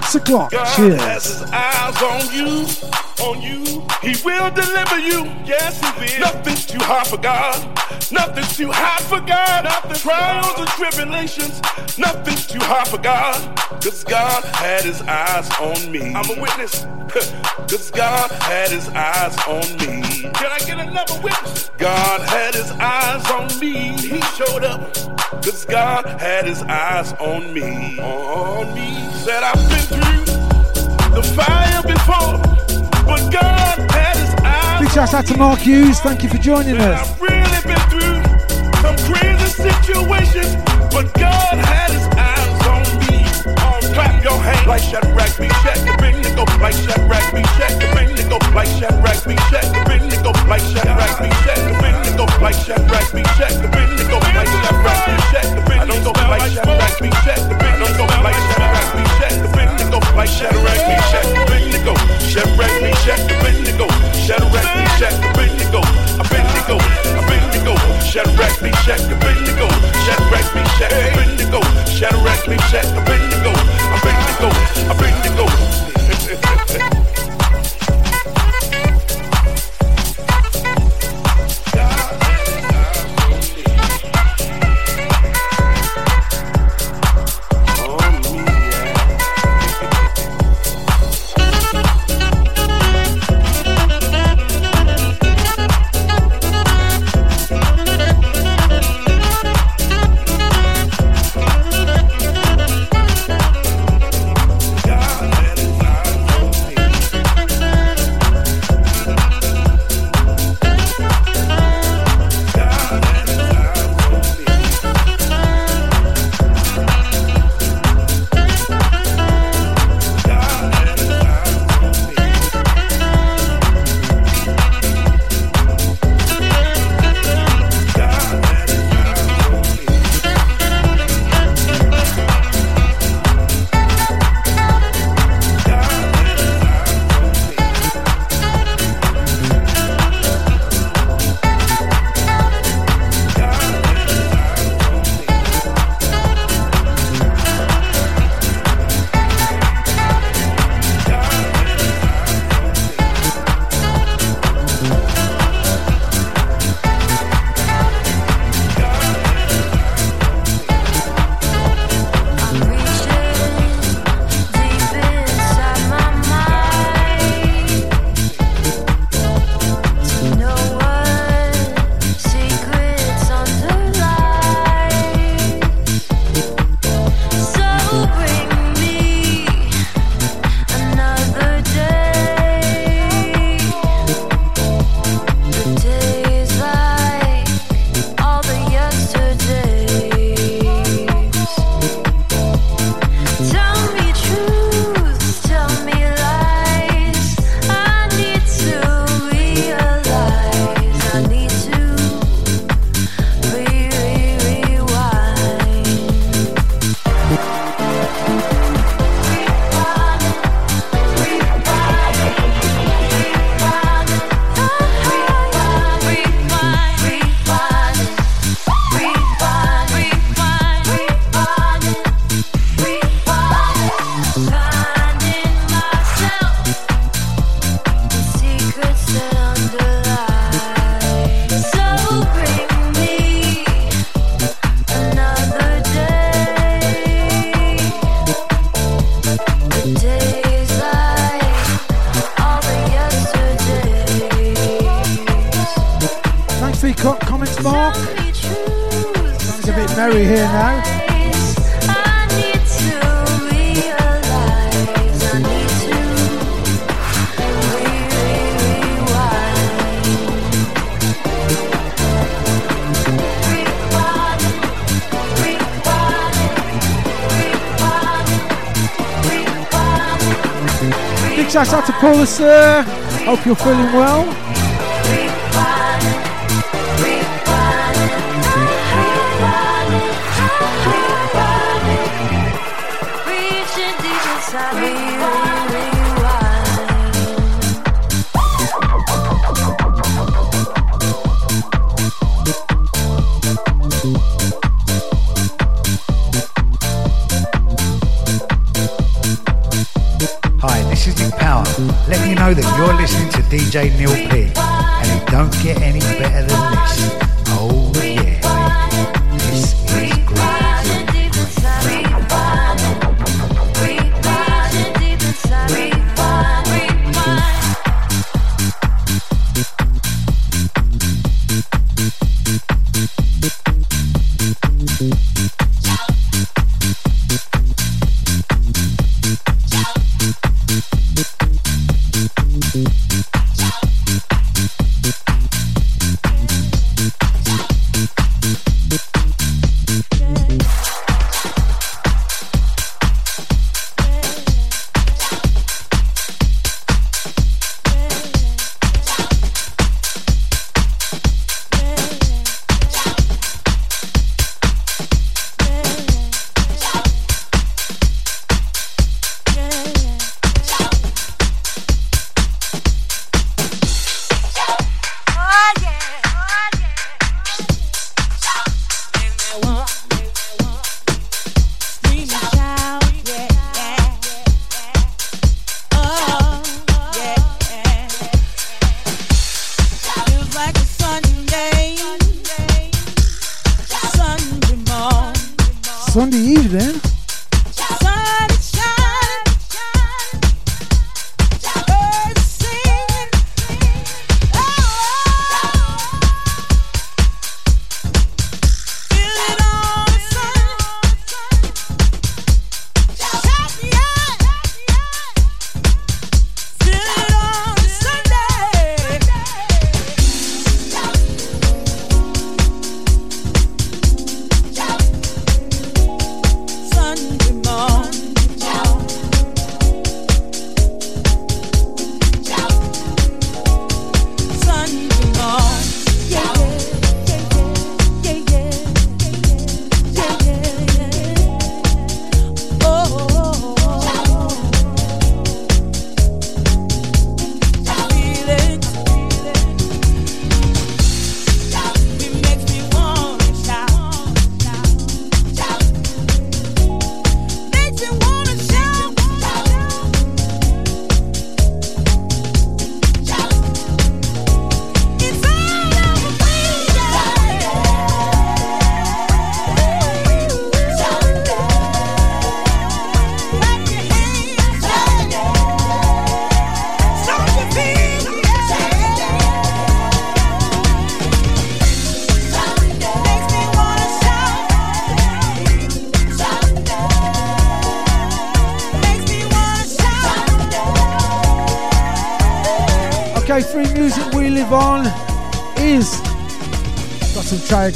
Shots o'clock. God has his eyes on you, on you. He will deliver you. Yes, he will. Nothing's too hard for God. Nothing's too hard for God. Nothing trials and tribulations. Nothing's too hard for God. Cause God had his eyes on me. I'm a witness. *laughs* Cause God had his eyes on me. Can I get another witness? God had his eyes on me. He showed up. Cause God had his eyes on me. On me that I've been through the fire but God eyes. Big shout out to Mark Hughes. Thank you for joining us. I've really been through some crazy situations, but God had his eyes on me. Oh, clap your hands like me check the. Like me check the. Like me check the. Like me check the. Like me check the. Like me check the. Like me check the. Like me check the. Like me check the. Meshach, Abednego, like Shadrach, Meshach, Abednego, Shadrach, Meshach, Abednego, Shadrach, Meshach, Abednego, Abednego, Abednego, Shadrach, Meshach, Abednego, Shadrach, Meshach, Abednego, Shadrach, Meshach, Abednego,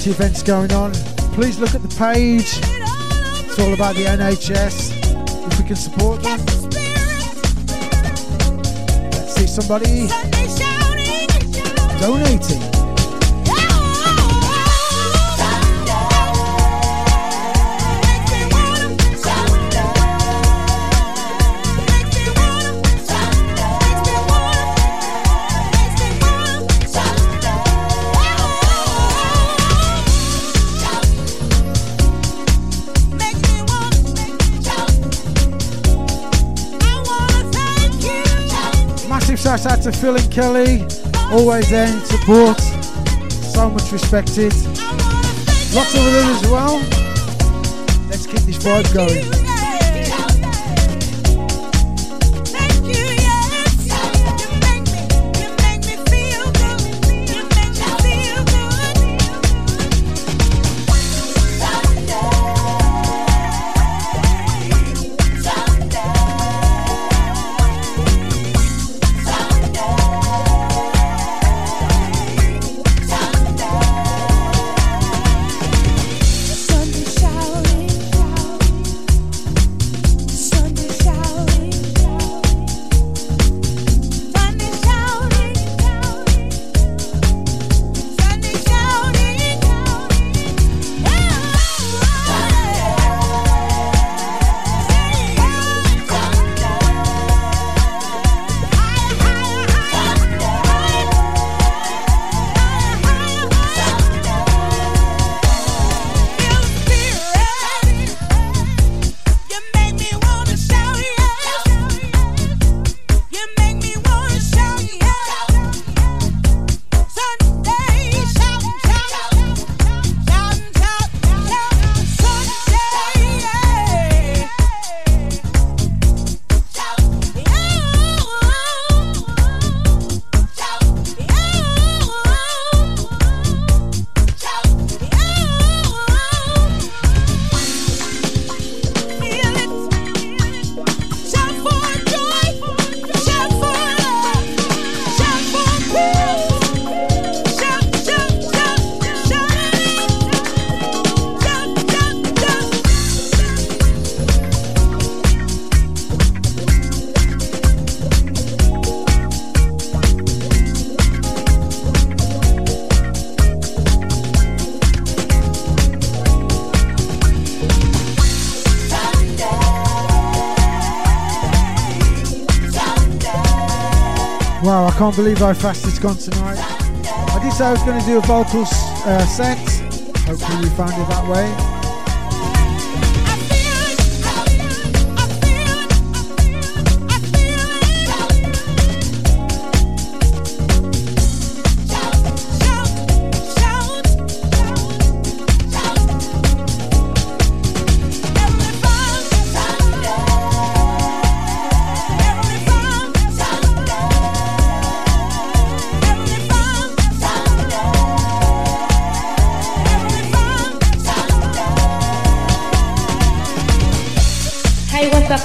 charity events going on. Please look at the page. It's all about the NHS. If we can support them. Let's see somebody donating. Massive shout out to Phil and Kelly, always there in support, so much respected. Lots of them as well. Let's keep this vibe going. Can't believe how fast it's gone tonight. I did say I was going to do a vocals uh, set. Hopefully you found it that way.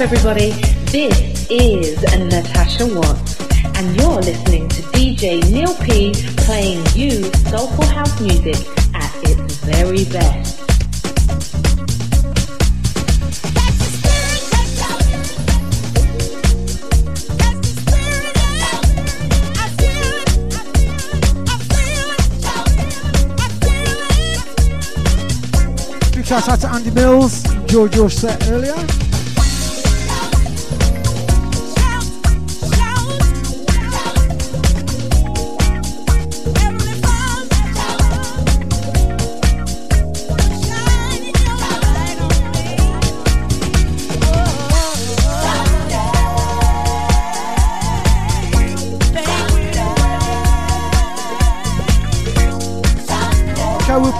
Everybody? This is Natasha Watts, and you're listening to DJ Neil P playing you soulful house music at its very best. Big shout out to Andy Mills. Enjoyed your set earlier.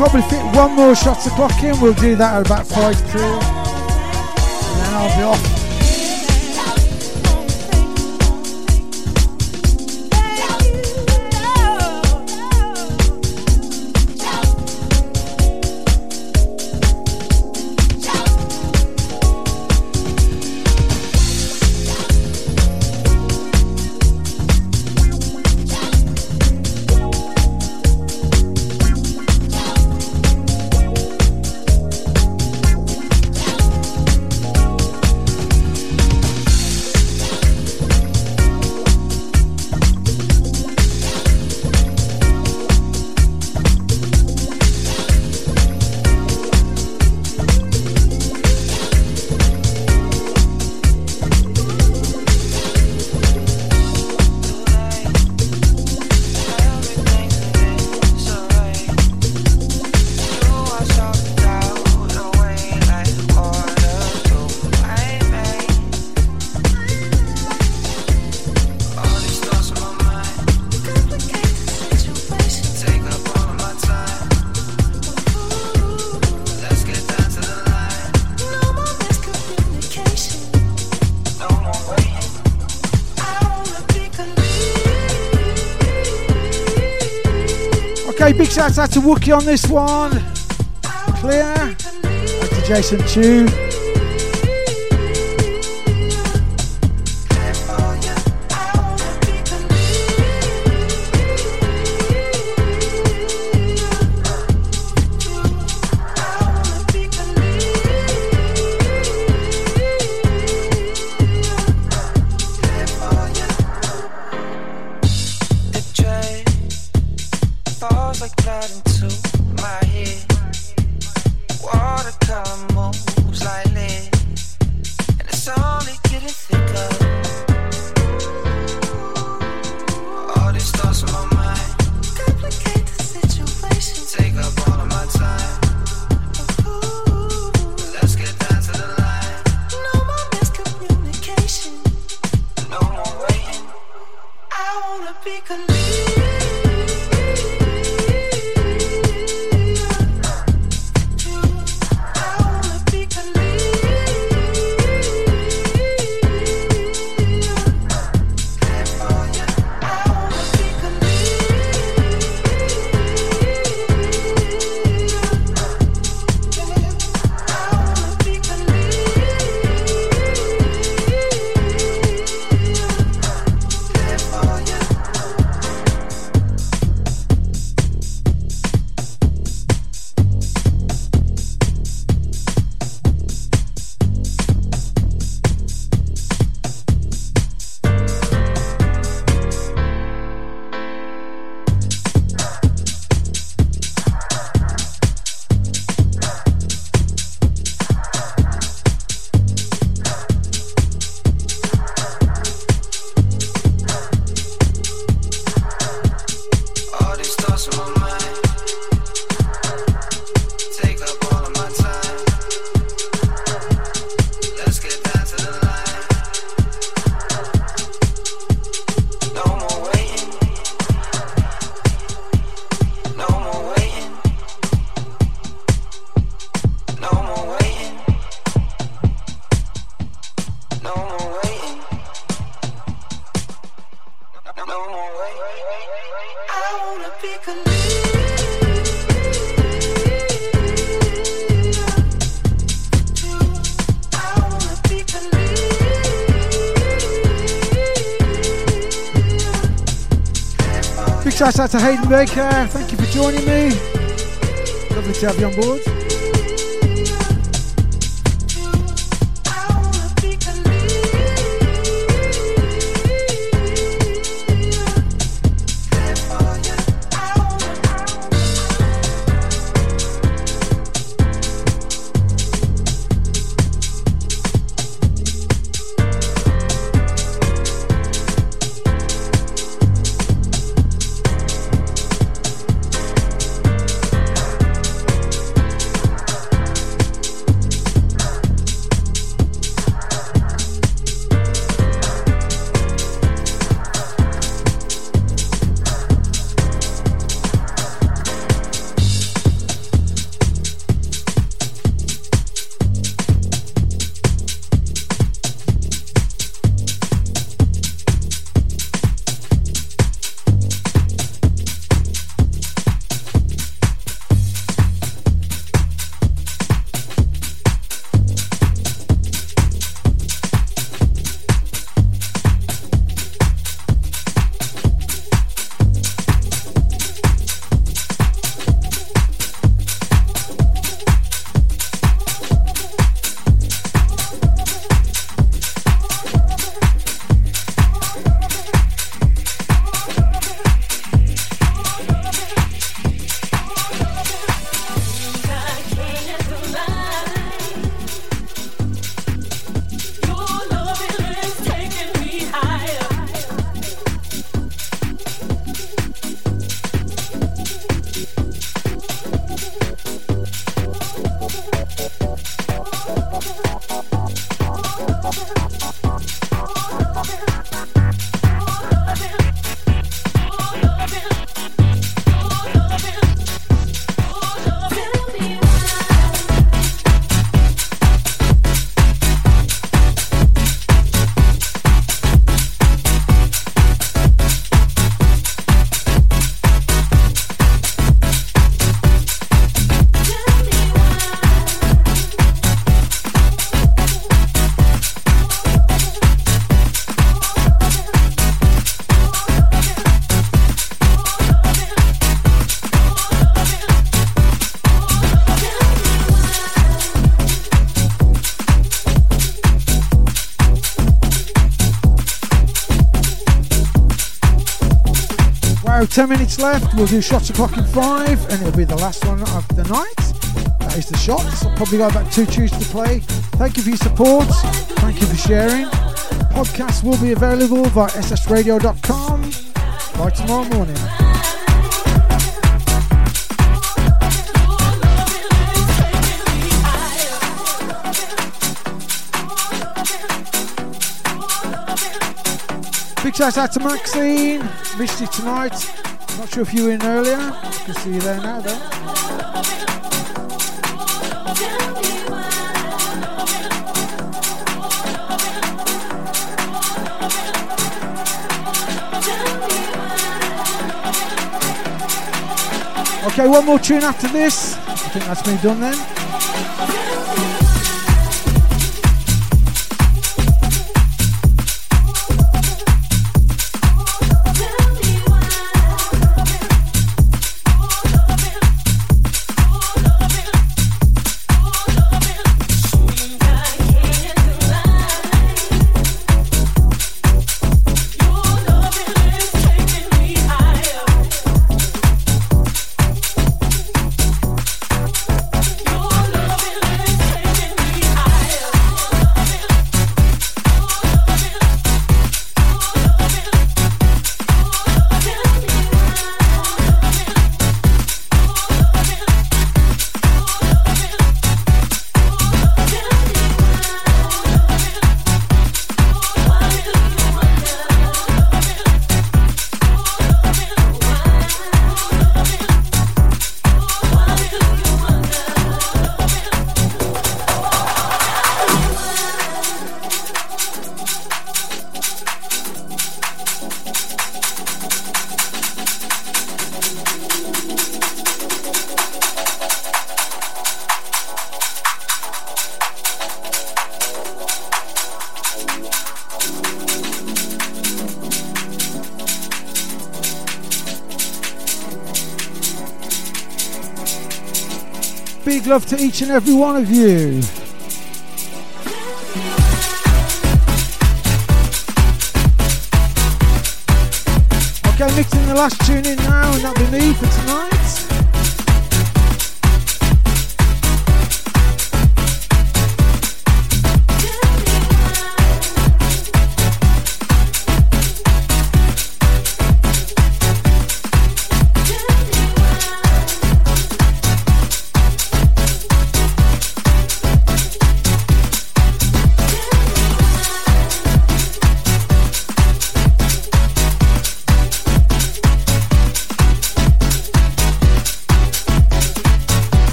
Probably fit one more shot to clock in. We'll do that at about 5 2. And then I'll be off. Shout out to Wookie on this one. Clear. Out to Jason Chu. Shout out to Hayden Baker. Thank you for joining me. Lovely to have you on board. 10 minutes left. We'll do shots o'clock in five, and it'll be the last one of the night. That is the shots. I'll probably got about two tunes to play. Thank you for your support. Thank you for sharing. Podcasts will be available via ssradio.com by tomorrow morning. Shout out to Maxine. Missed you tonight. Not sure if you were in earlier. I can see you there now, though. Okay, one more tune after this. I think that's me done then. love to each and every one of you. Okay, mixing the last tune in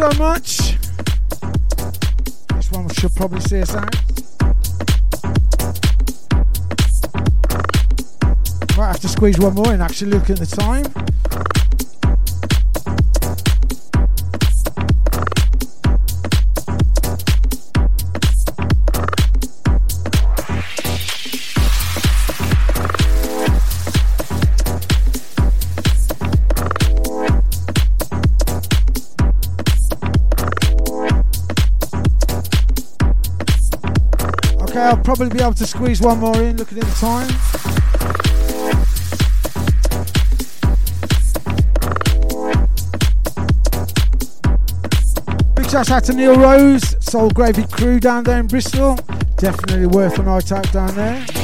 so much. This one should probably see us out. Might have to squeeze one more in actually looking at the time. I'll probably be able to squeeze one more in looking at the time. Big shout out to Neil Rose, Soul Gravy crew down there in Bristol. Definitely worth an eye out down there.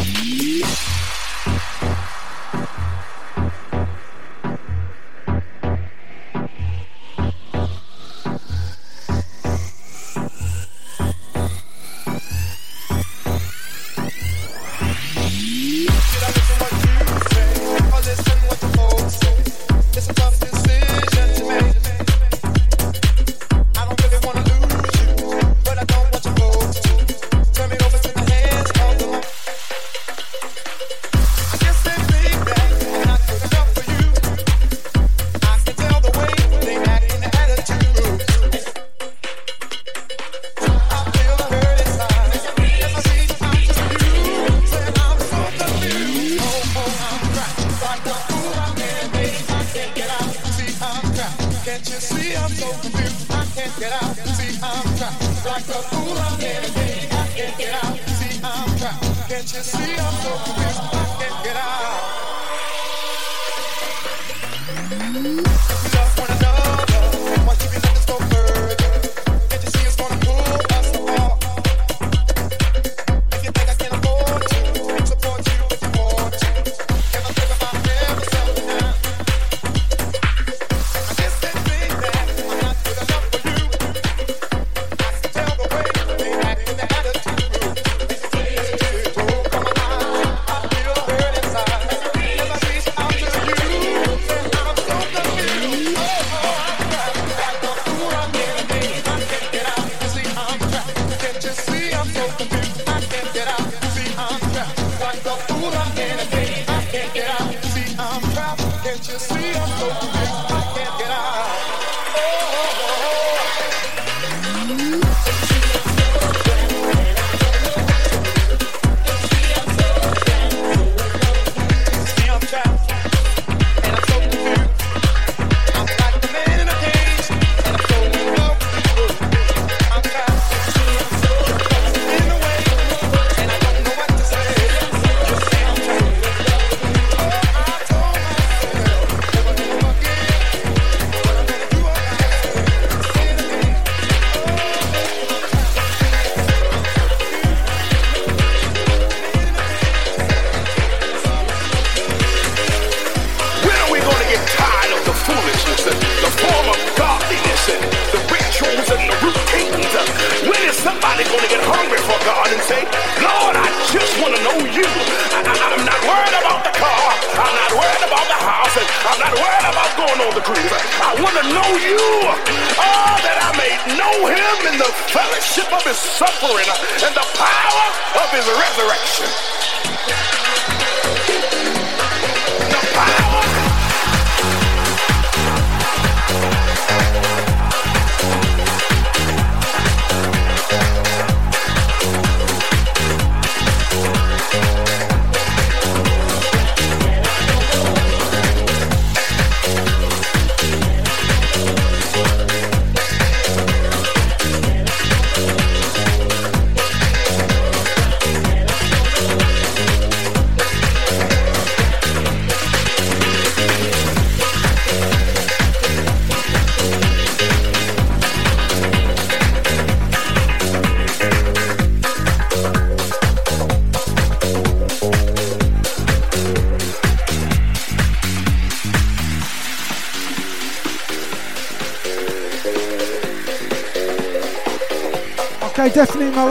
Yeah.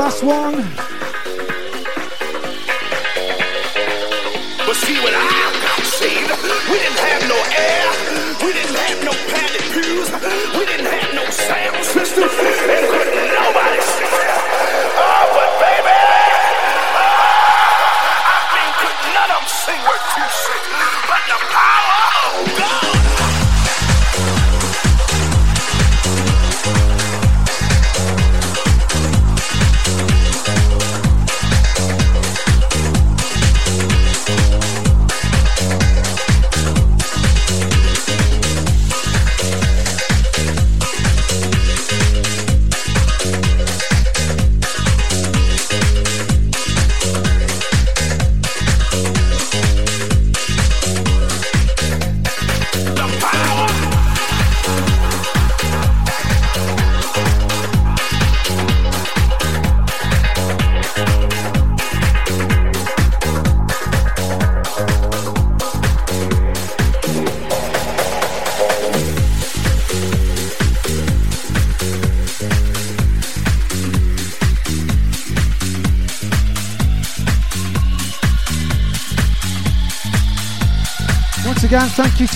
last one.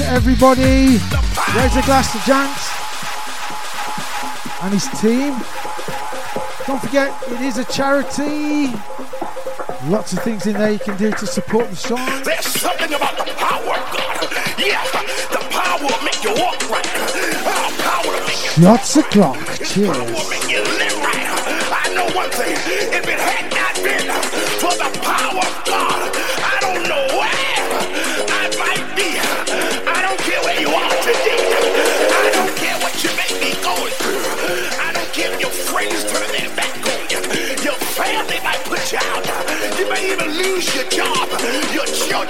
everybody. Raise a glass to Janks and his team. Don't forget, it is a charity. Lots of things in there you can do to support the song. There's something about the power of God. Yeah, the power will make you walk right. Oh, power will make you Shots o'clock. Cheers.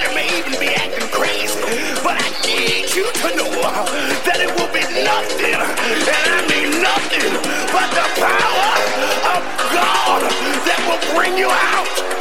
you may even be acting crazy, but I need you to know that it will be nothing, and I mean nothing, but the power of God that will bring you out.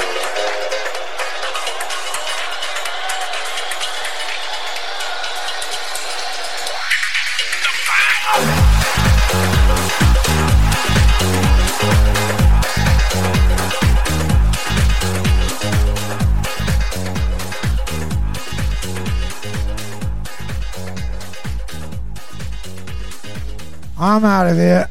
I'm out of here.